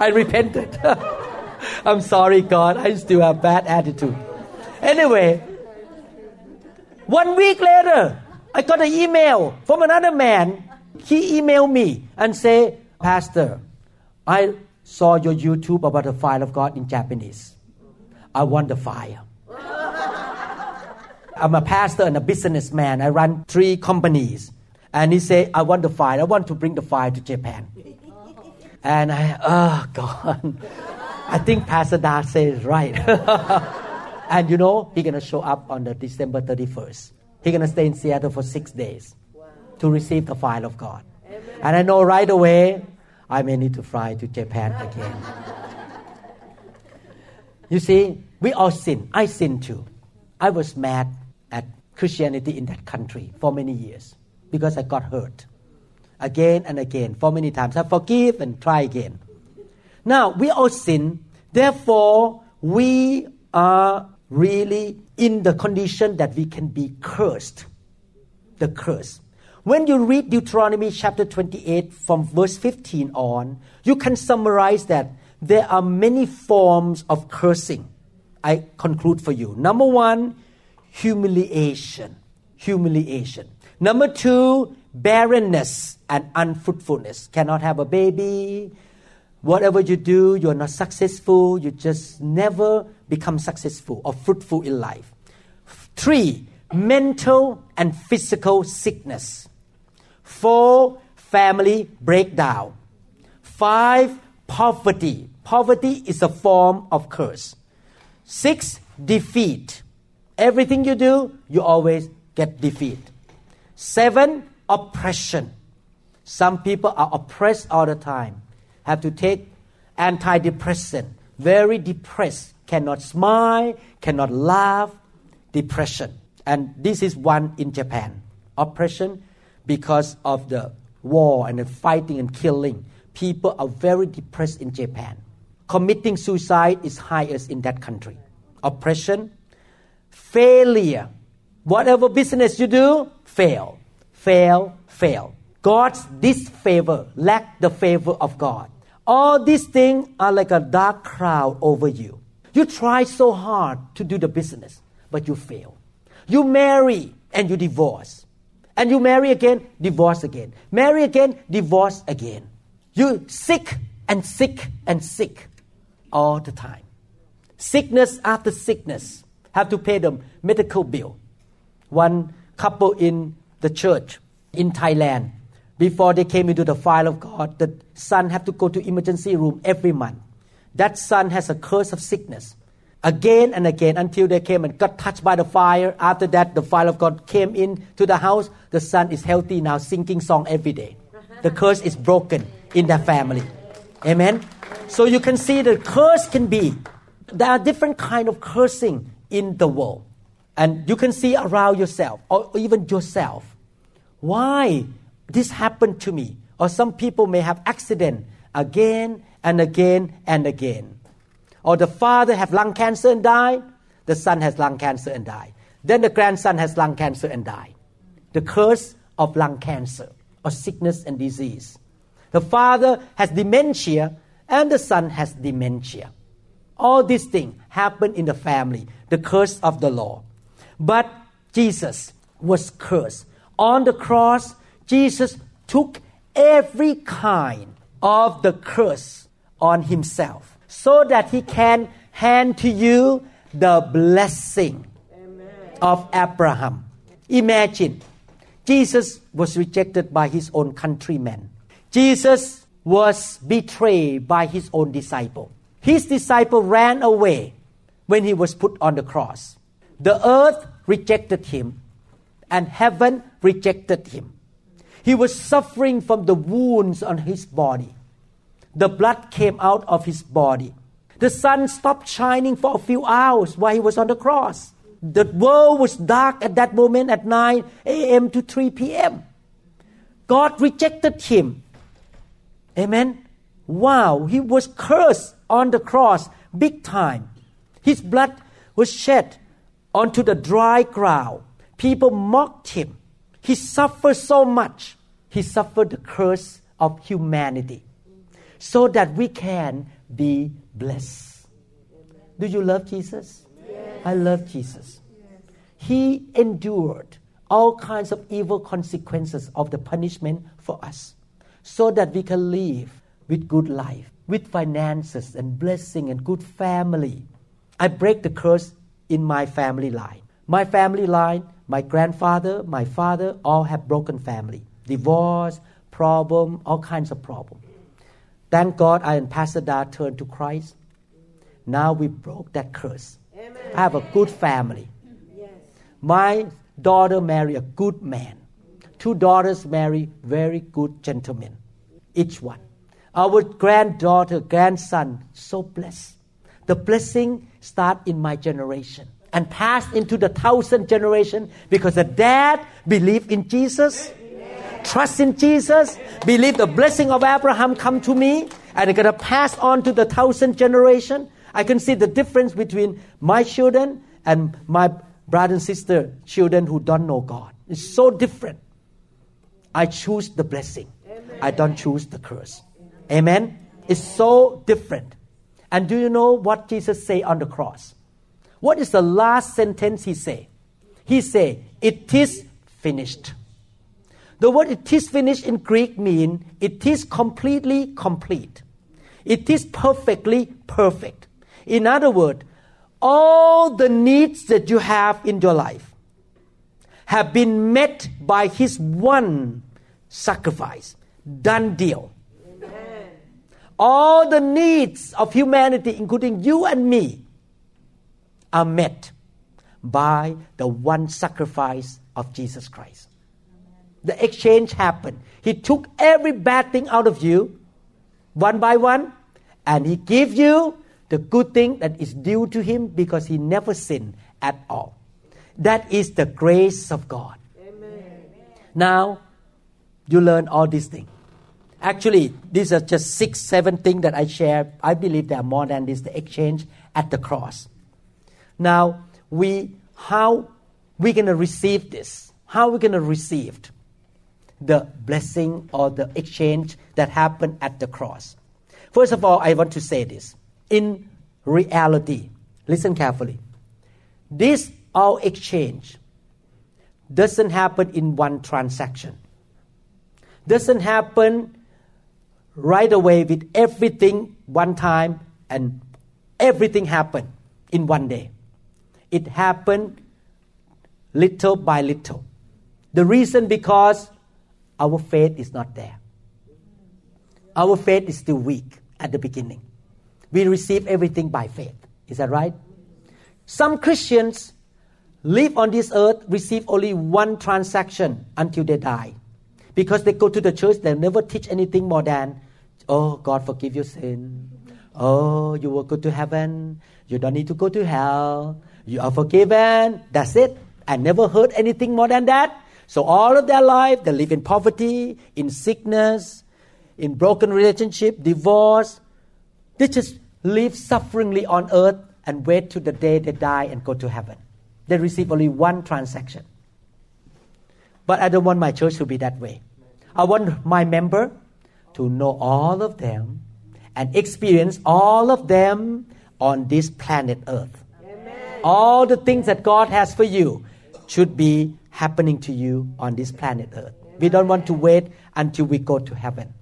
I repented. I'm sorry, God. I still have bad attitude. Anyway, one week later, I got an email from another man. He emailed me and say, Pastor, I saw your YouTube about the fire of God in Japanese. I want the fire. I'm a pastor and a businessman. I run three companies. And he said, I want the file. I want to bring the fire to Japan. And I, oh God, I think Pastor Dark says right. and you know, he's going to show up on the December 31st. He's going to stay in Seattle for six days to receive the file of God. And I know right away, I may need to fly to Japan again. you see, we all sin. I sin too. I was mad Christianity in that country for many years because I got hurt again and again for many times. I forgive and try again. Now, we all sin, therefore, we are really in the condition that we can be cursed. The curse. When you read Deuteronomy chapter 28 from verse 15 on, you can summarize that there are many forms of cursing. I conclude for you. Number one, humiliation. Humiliation. Number two, barrenness and unfruitfulness. Cannot have a baby. Whatever you do, you're not successful. You just never become successful or fruitful in life. Three, mental and physical sickness. Four, family breakdown. Five, poverty. Poverty is a form of curse. Six, defeat. Everything you do, you always get defeat. Seven, oppression. Some people are oppressed all the time, have to take antidepressant, very depressed, cannot smile, cannot laugh, depression. And this is one in Japan. Oppression because of the war and the fighting and killing. People are very depressed in Japan. Committing suicide is highest in that country. Oppression, failure. Whatever business you do, fail, fail, fail. God's disfavor, lack the favor of God. All these things are like a dark cloud over you. You try so hard to do the business, but you fail. You marry and you divorce. And you marry again, divorce again. Marry again, divorce again. You sick and sick and sick all the time. Sickness after sickness. Have to pay the medical bill. One couple in the church in Thailand, before they came into the file of God, the son had to go to emergency room every month. That son has a curse of sickness. Again and again until they came and got touched by the fire. After that, the fire of God came in to the house. The son is healthy now, singing song every day. The curse is broken in that family. Amen. So you can see the curse can be. There are different kind of cursing in the world, and you can see around yourself or even yourself. Why this happened to me? Or some people may have accident again and again and again. Or the father have lung cancer and died, the son has lung cancer and died. Then the grandson has lung cancer and died. The curse of lung cancer or sickness and disease. The father has dementia and the son has dementia. All these things happen in the family, the curse of the law. But Jesus was cursed. On the cross, Jesus took every kind of the curse on himself so that he can hand to you the blessing Amen. of Abraham. Imagine, Jesus was rejected by his own countrymen. Jesus was betrayed by his own disciple. His disciple ran away when he was put on the cross. The earth rejected him, and heaven rejected him. He was suffering from the wounds on his body. The blood came out of his body. The sun stopped shining for a few hours while he was on the cross. The world was dark at that moment at 9 a.m. to 3 p.m. God rejected him. Amen. Wow, he was cursed on the cross big time. His blood was shed onto the dry ground. People mocked him. He suffered so much. He suffered the curse of humanity so that we can be blessed. Do you love Jesus? Yes. I love Jesus. Yes. He endured all kinds of evil consequences of the punishment for us so that we can live with good life, with finances and blessing and good family. I break the curse in my family line. My family line, my grandfather, my father, all have broken family. Divorce, problem, all kinds of problem. Thank God I and Pastor Da turned to Christ. Now we broke that curse. Amen. I have a good family. Yes. My daughter marry a good man. Two daughters marry very good gentlemen, each one. Our granddaughter, grandson, so blessed. The blessing start in my generation and pass into the thousand generation because the dad believe in Jesus, trust in Jesus, believe the blessing of Abraham come to me, and it's gonna pass on to the thousand generation. I can see the difference between my children and my brother and sister children who don't know God. It's so different. I choose the blessing. Amen. I don't choose the curse. Amen. It's so different. And do you know what Jesus say on the cross? What is the last sentence he say? He say, "It is finished." The word "it is finished" in Greek mean it is completely complete. It is perfectly perfect. In other words, all the needs that you have in your life have been met by His one sacrifice. Done deal. All the needs of humanity, including you and me, are met by the one sacrifice of Jesus Christ. The exchange happened. He took every bad thing out of you, one by one, and He gave you the good thing that is due to him because he never sinned at all. That is the grace of God. Amen. Now, you learn all these things. Actually, these are just six, seven things that I share. I believe there are more than this. The exchange at the cross. Now, we how we're gonna receive this? How we gonna receive the blessing or the exchange that happened at the cross? First of all, I want to say this in reality. Listen carefully. This all exchange doesn't happen in one transaction. Doesn't happen right away with everything one time and everything happened in one day. It happened little by little. The reason because our faith is not there. Our faith is still weak at the beginning. We receive everything by faith. Is that right? Some Christians live on this earth, receive only one transaction until they die. Because they go to the church, they never teach anything more than, oh, God forgive your sin. Oh, you will go to heaven. You don't need to go to hell. You are forgiven. That's it. I never heard anything more than that. So all of their life, they live in poverty, in sickness, in broken relationship, divorce, they just live sufferingly on earth and wait to the day they die and go to heaven. They receive only one transaction. But I don't want my church to be that way. I want my member to know all of them and experience all of them on this planet earth. Amen. All the things that God has for you should be happening to you on this planet earth. We don't want to wait until we go to heaven.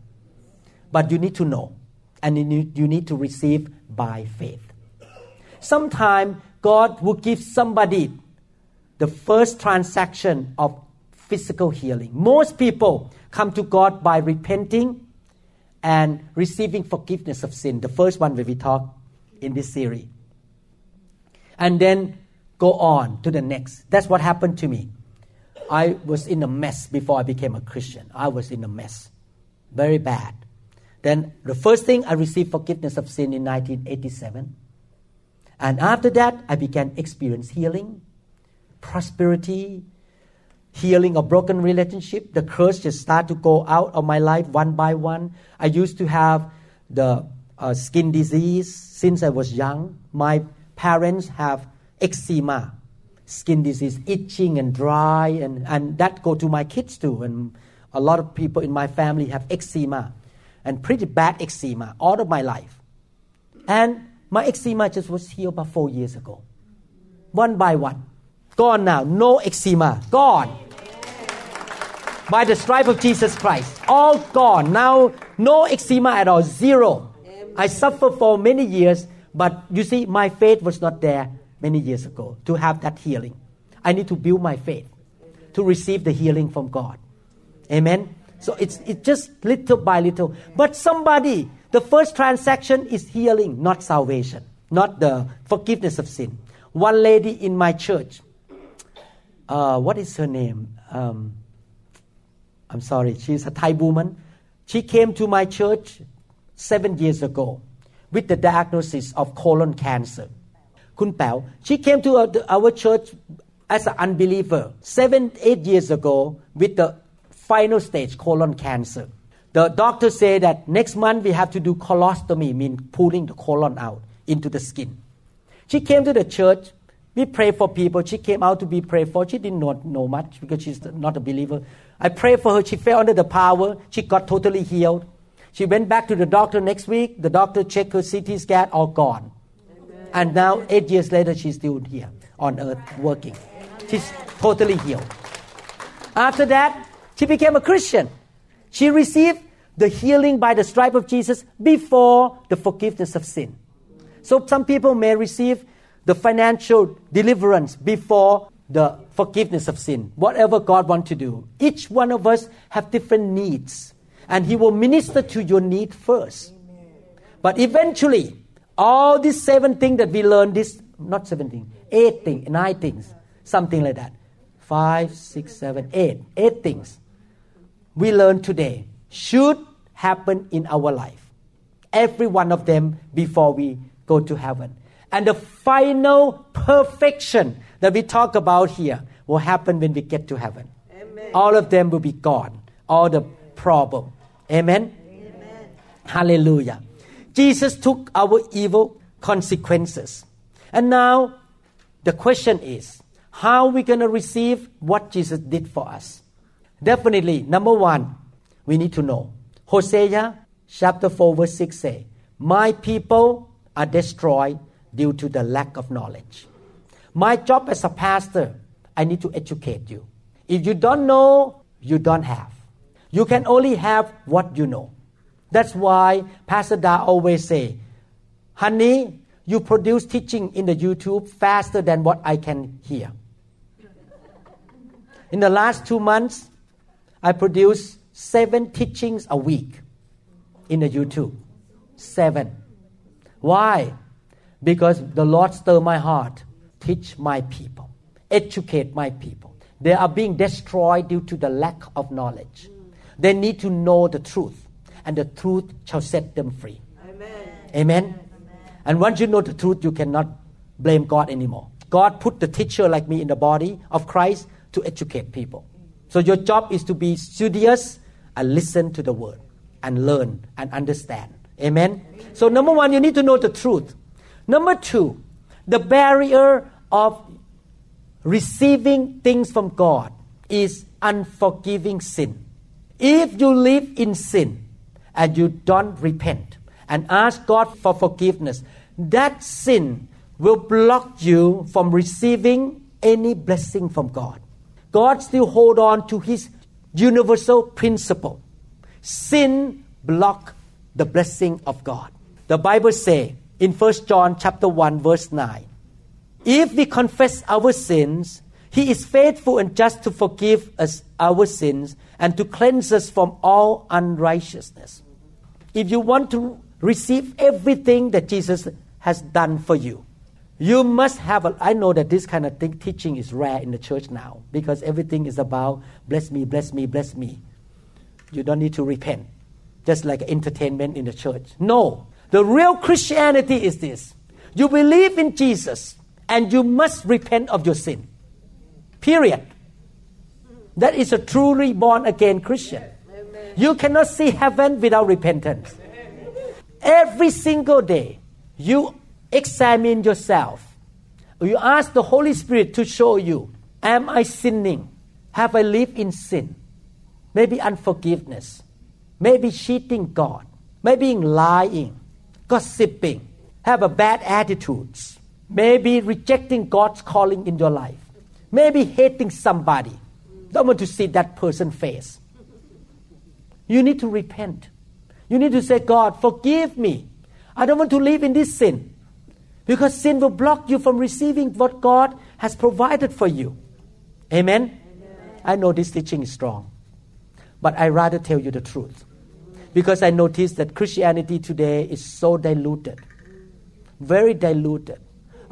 But you need to know and you need to receive by faith. Sometimes God will give somebody the first transaction of physical healing. Most people come to God by repenting and receiving forgiveness of sin. The first one where we talk in this series. And then go on to the next. That's what happened to me. I was in a mess before I became a Christian. I was in a mess. Very bad. Then the first thing I received forgiveness of sin in 1987. And after that, I began experience healing, prosperity, healing a broken relationship. The curse just started to go out of my life one by one. I used to have the uh, skin disease since I was young. My parents have eczema, skin disease, itching and dry, and, and that go to my kids too. And a lot of people in my family have eczema and pretty bad eczema all of my life. And my eczema just was healed about four years ago. One by one. Gone now. No eczema. Gone. By the stripe of Jesus Christ. All gone. Now, no eczema at all. Zero. I suffered for many years, but you see, my faith was not there many years ago to have that healing. I need to build my faith to receive the healing from God. Amen. So it's, it's just little by little. But somebody, the first transaction is healing, not salvation, not the forgiveness of sin. One lady in my church, uh, what is her name? Um, I'm sorry, she's a Thai woman. She came to my church seven years ago with the diagnosis of colon cancer. Kun Pao, she came to our, our church as an unbeliever seven, eight years ago with the final stage colon cancer. The doctor said that next month we have to do colostomy, mean pulling the colon out into the skin. She came to the church. We pray for people. She came out to be prayed for. She did not know much because she's not a believer. I prayed for her. She fell under the power. She got totally healed. She went back to the doctor next week. The doctor checked her CT scan, all gone. Amen. And now, eight years later, she's still here on earth working. She's totally healed. After that, she became a Christian. She received the healing by the stripe of Jesus before the forgiveness of sin. So some people may receive the financial deliverance before the forgiveness of sin. Whatever God wants to do. Each one of us have different needs. And He will minister to your need first. But eventually, all these seven things that we learned, this not seven things, eight things, nine things, something like that. Five, six, seven, eight. Eight things we learn today should happen in our life. Every one of them before we go to heaven. And the final perfection that we talk about here will happen when we get to heaven. Amen. All of them will be gone. All the problem. Amen? Amen. Hallelujah. Jesus took our evil consequences. And now the question is, how are we going to receive what Jesus did for us? Definitely, number one, we need to know. Hosea chapter 4, verse 6 say, My people are destroyed due to the lack of knowledge. My job as a pastor, I need to educate you. If you don't know, you don't have. You can only have what you know. That's why Pastor Da always say, honey, you produce teaching in the YouTube faster than what I can hear. In the last two months, I produce seven teachings a week in the YouTube. Seven. Why? Because the Lord stir my heart. Teach my people. Educate my people. They are being destroyed due to the lack of knowledge. They need to know the truth, and the truth shall set them free. Amen. Amen. And once you know the truth, you cannot blame God anymore. God put the teacher like me in the body of Christ to educate people. So your job is to be studious and listen to the word and learn and understand. Amen? So, number one, you need to know the truth. Number two, the barrier of receiving things from God is unforgiving sin. If you live in sin and you don't repent and ask God for forgiveness, that sin will block you from receiving any blessing from God. God still hold on to his universal principle. Sin block the blessing of God. The Bible say in 1 John chapter 1 verse 9, if we confess our sins, he is faithful and just to forgive us our sins and to cleanse us from all unrighteousness. If you want to receive everything that Jesus has done for you, you must have, a, I know that this kind of thing, teaching is rare in the church now because everything is about bless me, bless me, bless me. You don't need to repent, just like entertainment in the church. No, the real Christianity is this you believe in Jesus and you must repent of your sin. Period. That is a truly born again Christian. You cannot see heaven without repentance. Every single day, you examine yourself. You ask the Holy Spirit to show you Am I sinning? Have I lived in sin? Maybe unforgiveness. Maybe cheating God. Maybe lying, gossiping, have a bad attitudes. Maybe rejecting God's calling in your life. Maybe hating somebody. Don't want to see that person's face. You need to repent. You need to say, God, forgive me. I don't want to live in this sin. Because sin will block you from receiving what God has provided for you. Amen? I know this teaching is strong, but I rather tell you the truth because I notice that Christianity today is so diluted, very diluted.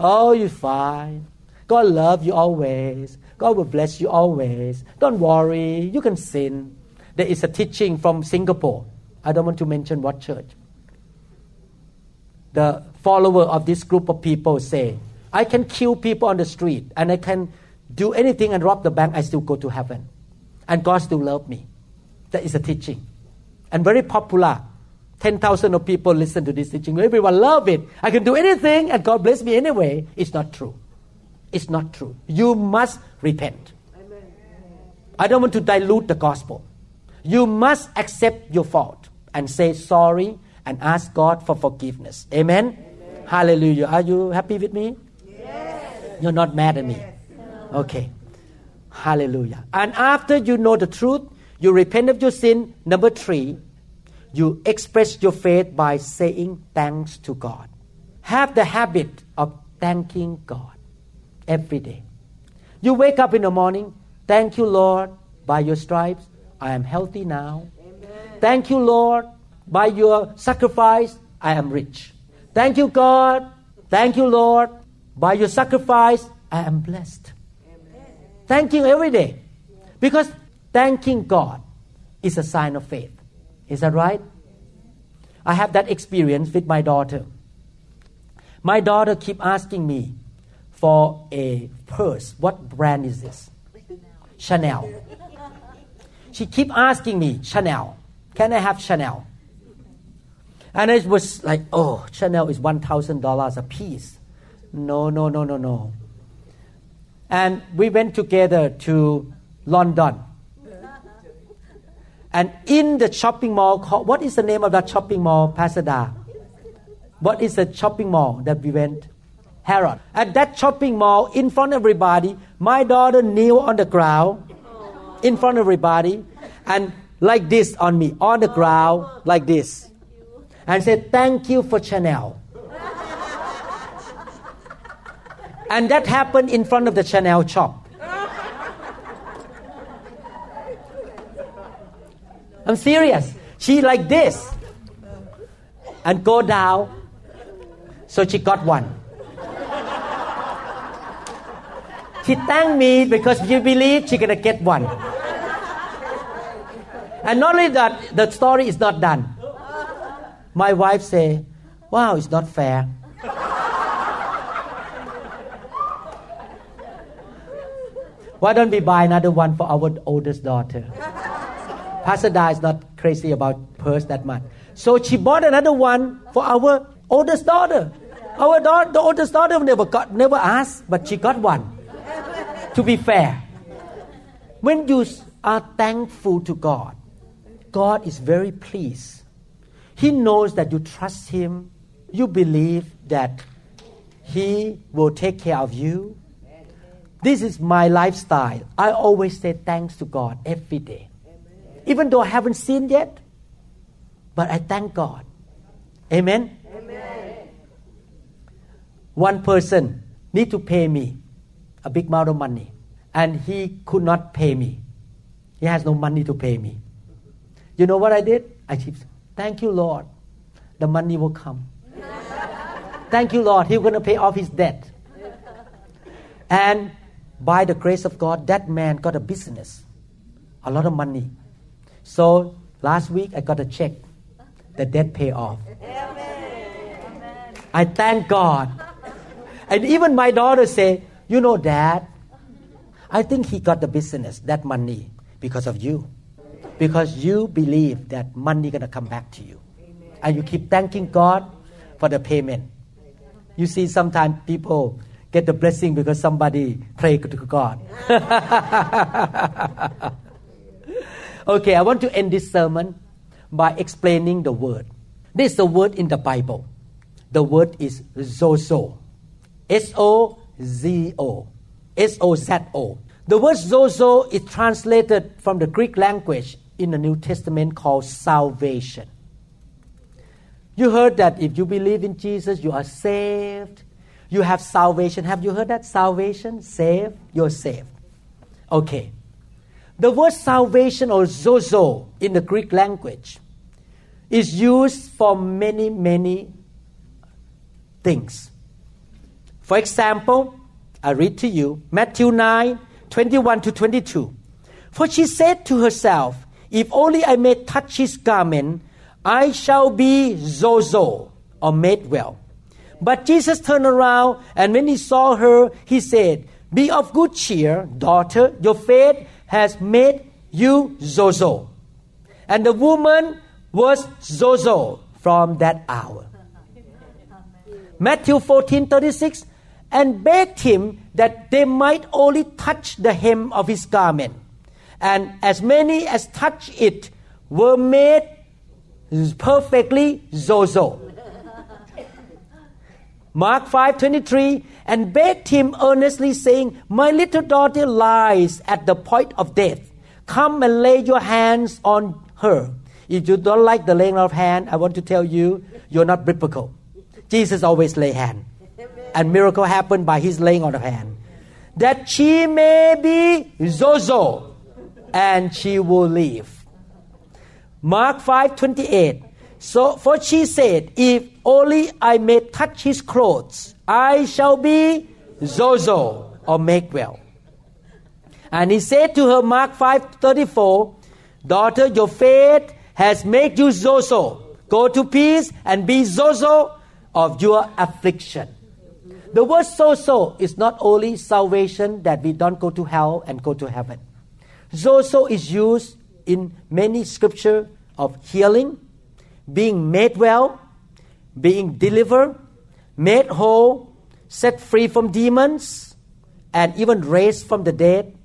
Oh, you're fine. God love you always. God will bless you always. Don't worry. You can sin. There is a teaching from Singapore. I don't want to mention what church. The follower of this group of people say, I can kill people on the street and I can do anything and rob the bank, I still go to heaven. And God still love me. That is a teaching. And very popular. 10,000 of people listen to this teaching. Everyone love it. I can do anything and God bless me anyway. It's not true. It's not true. You must repent. I don't want to dilute the gospel. You must accept your fault and say sorry and ask God for forgiveness. Amen? Amen. Hallelujah. Are you happy with me? Yes. You're not mad at me? Okay. Hallelujah. And after you know the truth, you repent of your sin. Number three, you express your faith by saying thanks to God. Have the habit of thanking God every day. You wake up in the morning, thank you, Lord, by your stripes, I am healthy now. Amen. Thank you, Lord, by your sacrifice, I am rich. Thank you, God. Thank you, Lord. By your sacrifice, I am blessed. Amen. Thank you every day. Because thanking God is a sign of faith. Is that right? I have that experience with my daughter. My daughter keep asking me for a purse. What brand is this? Chanel. She keep asking me, Chanel. Can I have Chanel? And it was like, oh, Chanel is $1,000 a piece. No, no, no, no, no. And we went together to London. And in the shopping mall, what is the name of that shopping mall, Pastor Da? What is the shopping mall that we went? Harrods. At that shopping mall, in front of everybody, my daughter kneel on the ground, in front of everybody, and like this on me, on the ground, like this and said, Thank you for Chanel. and that happened in front of the Chanel shop. I'm serious. She like this and go down. So she got one. She thanked me because she believe she gonna get one. And not only that, the story is not done. My wife say, "Wow, it's not fair." Why don't we buy another one for our oldest daughter? Pastor Da is not crazy about purse that much. So she bought another one for our oldest daughter. Our daughter, the oldest daughter never got, never asked, but she got one. to be fair, when you are thankful to God, God is very pleased he knows that you trust Him, you believe that He will take care of you. This is my lifestyle. I always say thanks to God every day. Even though I haven't seen yet, but I thank God. Amen? Amen. One person need to pay me a big amount of money and he could not pay me. He has no money to pay me. You know what I did? I keep Thank you, Lord. The money will come. Thank you, Lord. He's going to pay off his debt. And by the grace of God, that man got a business, a lot of money. So last week I got a check. The debt pay off. Amen. I thank God. And even my daughter say, you know, Dad, I think he got the business, that money, because of you because you believe that money gonna come back to you, Amen. and you keep thanking God for the payment. You see, sometimes people get the blessing because somebody pray to God. okay, I want to end this sermon by explaining the word. This is the word in the Bible. The word is sozo. S O Z O. S O Z O. The word sozo is translated from the Greek language in the New Testament called salvation. You heard that if you believe in Jesus, you are saved. You have salvation. Have you heard that? Salvation, saved, you're saved. Okay. The word salvation or sozo in the Greek language is used for many, many things. For example, I read to you Matthew 9 21 to 22. For she said to herself, If only I may touch his garment, I shall be sozo or made well. But Jesus turned around, and when he saw her, he said, Be of good cheer, daughter, your faith has made you sozo. And the woman was sozo from that hour. Matthew 14 36, and begged him that they might only touch the hem of his garment. And as many as touched it were made perfectly sozo. Mark 5:23 and begged him earnestly saying, "My little daughter lies at the point of death. Come and lay your hands on her." If you don't like the laying of hand, I want to tell you, you're not biblical. Jesus always lay hand. And miracle happened by his laying on of hand. That she may be sozo and she will live. Mark 5:28 so, for she said, If only I may touch his clothes, I shall be sozo or make well. And he said to her, Mark 5:34, Daughter, your faith has made you sozo. Go to peace and be sozo of your affliction. The word sozo is not only salvation that we don't go to hell and go to heaven. Sozo is used in many scripture of healing, being made well, being delivered, made whole, set free from demons, and even raised from the dead,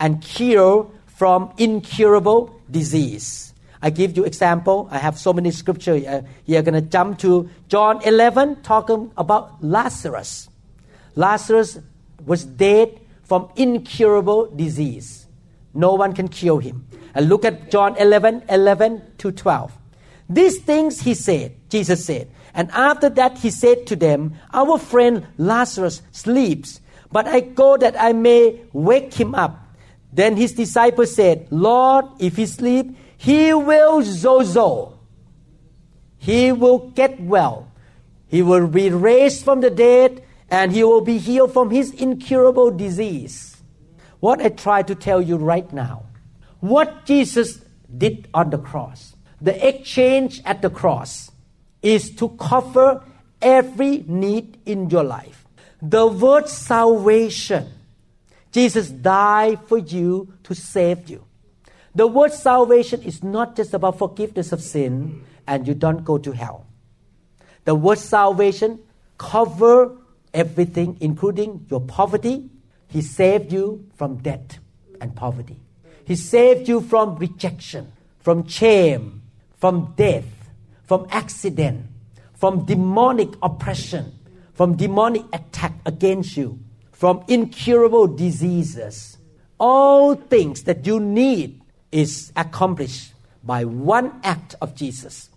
and cured from incurable disease. I give you example. I have so many scripture. Uh, you're gonna jump to John 11, talking about Lazarus. Lazarus was dead from incurable disease. No one can cure him. And look at John 11, 11 to 12. These things he said, Jesus said. And after that he said to them, Our friend Lazarus sleeps, but I go that I may wake him up. Then his disciples said, Lord, if he sleep, he will sozo. He will get well. He will be raised from the dead and he will be healed from his incurable disease. What I try to tell you right now, what Jesus did on the cross the exchange at the cross is to cover every need in your life. The word salvation, Jesus died for you to save you. The word salvation is not just about forgiveness of sin and you don't go to hell. The word salvation cover everything including your poverty. He saved you from debt and poverty. He saved you from rejection, from shame, from death, from accident, from demonic oppression, from demonic attack against you, from incurable diseases. All things that you need is accomplished by one act of Jesus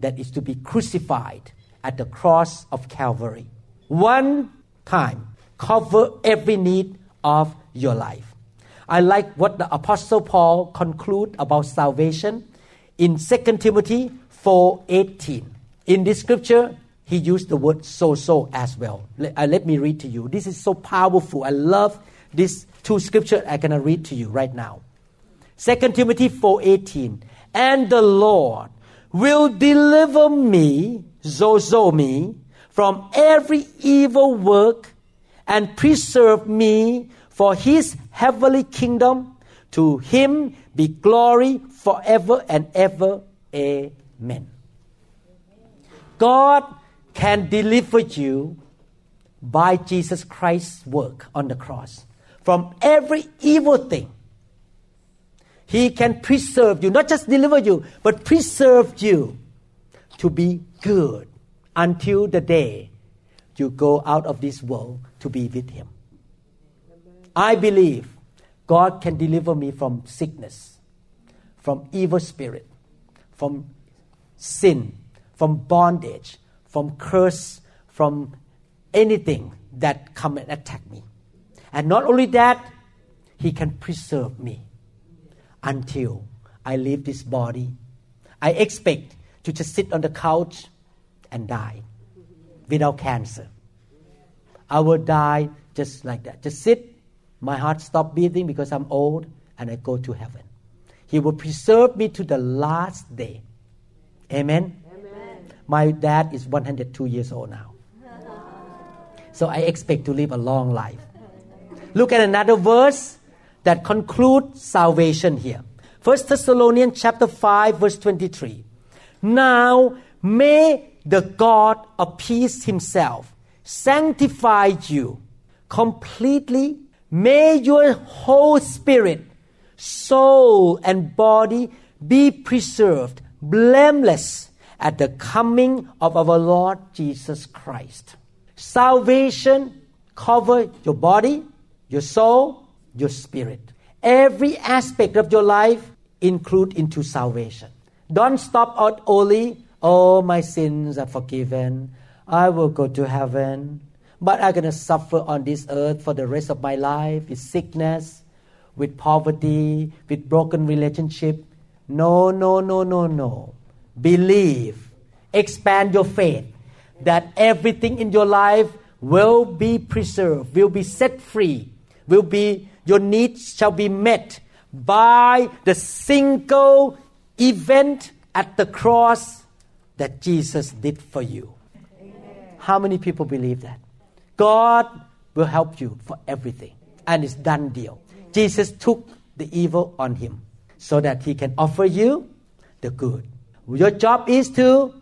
that is to be crucified at the cross of Calvary. One time, cover every need of your life. I like what the Apostle Paul conclude about salvation in 2 Timothy 4:18. In this scripture, he used the word sozo as well. Let, uh, let me read to you. This is so powerful. I love these two scriptures I'm going to read to you right now. 2 Timothy 4:18. And the Lord will deliver me, sozo me, from every evil work and preserve me for his heavenly kingdom. To him be glory forever and ever. Amen. God can deliver you by Jesus Christ's work on the cross from every evil thing. He can preserve you, not just deliver you, but preserve you to be good until the day you go out of this world to be with Him. I believe God can deliver me from sickness, from evil spirit, from sin, from bondage, from curse, from anything that come and attack me. And not only that, He can preserve me until I leave this body. I expect to just sit on the couch and die without cancer. I will die just like that. Just sit, my heart stop beating because I'm old, and I go to heaven. He will preserve me to the last day. Amen. Amen. My dad is 102 years old now. So I expect to live a long life. Look at another verse that concludes salvation here. 1 Thessalonians chapter 5 verse 23. Now may the God of peace himself sanctify you completely. May your whole spirit, soul, and body be preserved blameless at the coming of our Lord Jesus Christ. Salvation cover your body, your soul, your spirit. Every aspect of your life include into salvation. Don't stop out only, oh my sins are forgiven. I will go to heaven. But I'm gonna suffer on this earth for the rest of my life with sickness, with poverty, with broken relationship. No, no, no, no, no. Believe. Expand your faith that everything in your life will be preserved, will be set free, will be your needs shall be met by the single event at the cross that Jesus did for you. Amen. How many people believe that? God will help you for everything, and it's done deal. Jesus took the evil on him so that he can offer you the good. Your job is to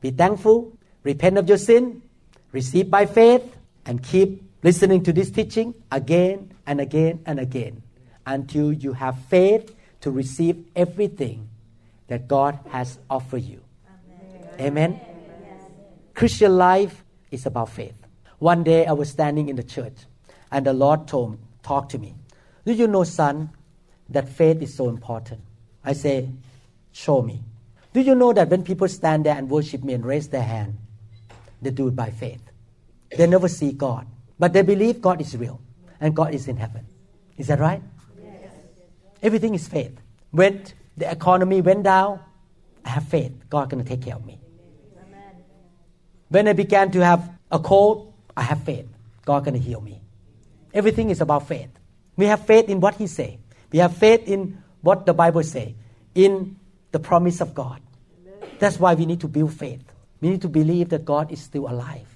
be thankful, repent of your sin, receive by faith, and keep listening to this teaching again and again and again until you have faith to receive everything that God has offered you. Amen. Amen. Christian life is about faith. One day I was standing in the church and the Lord told talked to me. Do you know, son, that faith is so important? I say, show me. Do you know that when people stand there and worship me and raise their hand, they do it by faith. They never see God, but they believe God is real and God is in heaven. Is that right? Yes. Everything is faith. When the economy went down, I have faith. God going to take care of me. Amen. When I began to have a cold, I have faith. God going to heal me. Everything is about faith. We have faith in what He say. We have faith in what the Bible say, in the promise of God. Amen. That's why we need to build faith. We need to believe that God is still alive,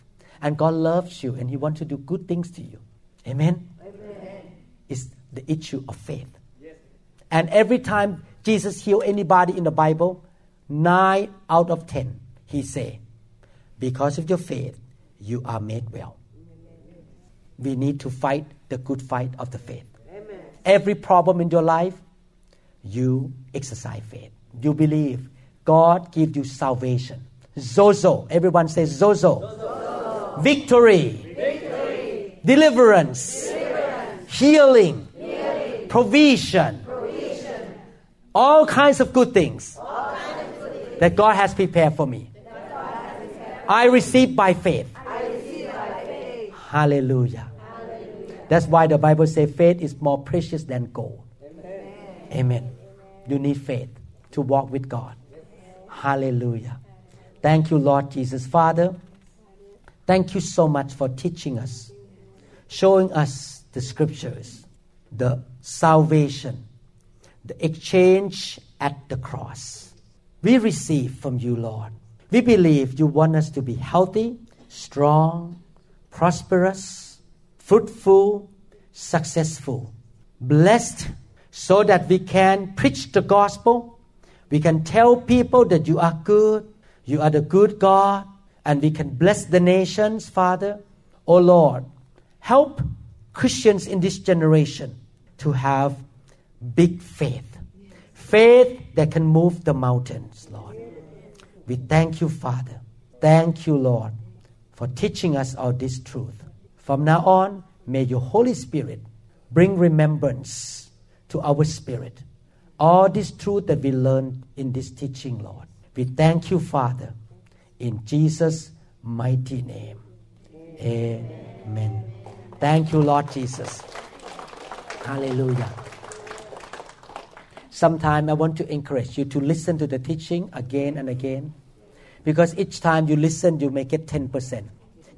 and God loves you, and He wants to do good things to you. Amen. Amen. It's the issue of faith. Yes. And every time Jesus healed anybody in the Bible, nine out of ten, he say, because of your faith, you are made well. We need to fight the good fight of the faith. Amen. Every problem in your life, you exercise faith. You believe God gives you salvation. Sozo. Everyone says Sozo. Sozo. Victory. Victory. Deliverance. Deliverance. Healing. Healing. Provision all kinds of good things, good things. that God has prepared for me. I receive by faith. Receive by faith. Hallelujah. Hallelujah. That's why the Bible says faith is more precious than gold. Amen. Amen. You need faith to walk with God. Hallelujah. Thank you, Lord Jesus. Father, thank you so much for teaching us, showing us the scriptures, the salvation the exchange at the cross. We receive from you, Lord. We believe you want us to be healthy, strong, prosperous, fruitful, successful, blessed, so that we can preach the gospel. We can tell people that you are good, you are the good God, and we can bless the nations, Father. Oh Lord, help Christians in this generation to have big faith. Faith that can move the mountains, Lord. We thank you, Father. Thank you, Lord, for teaching us all this truth. From now on, may your Holy Spirit bring remembrance to our spirit. All this truth that we learned in this teaching, Lord. We thank you, Father, in Jesus' mighty name. Amen. Thank you, Lord Jesus. Hallelujah. Sometime I want to encourage you to listen to the teaching again and again because each time you listen, you may get 10%.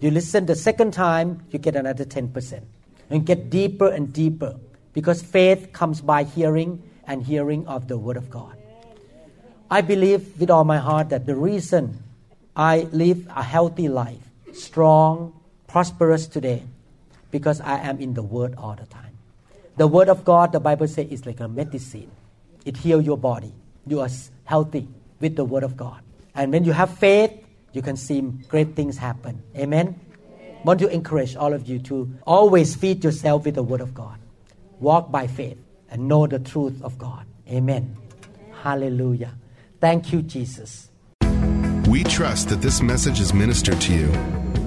You listen the second time, you get another 10%. And get deeper and deeper because faith comes by hearing and hearing of the Word of God. I believe with all my heart that the reason I live a healthy life, strong, prosperous today, because I am in the Word all the time. The Word of God, the Bible says, is like a medicine. It heals your body. You are healthy with the Word of God. And when you have faith, you can see great things happen. Amen? want to encourage all of you to always feed yourself with the Word of God. Walk by faith and know the truth of God. Amen. Hallelujah. Thank you, Jesus. We trust that this message is ministered to you.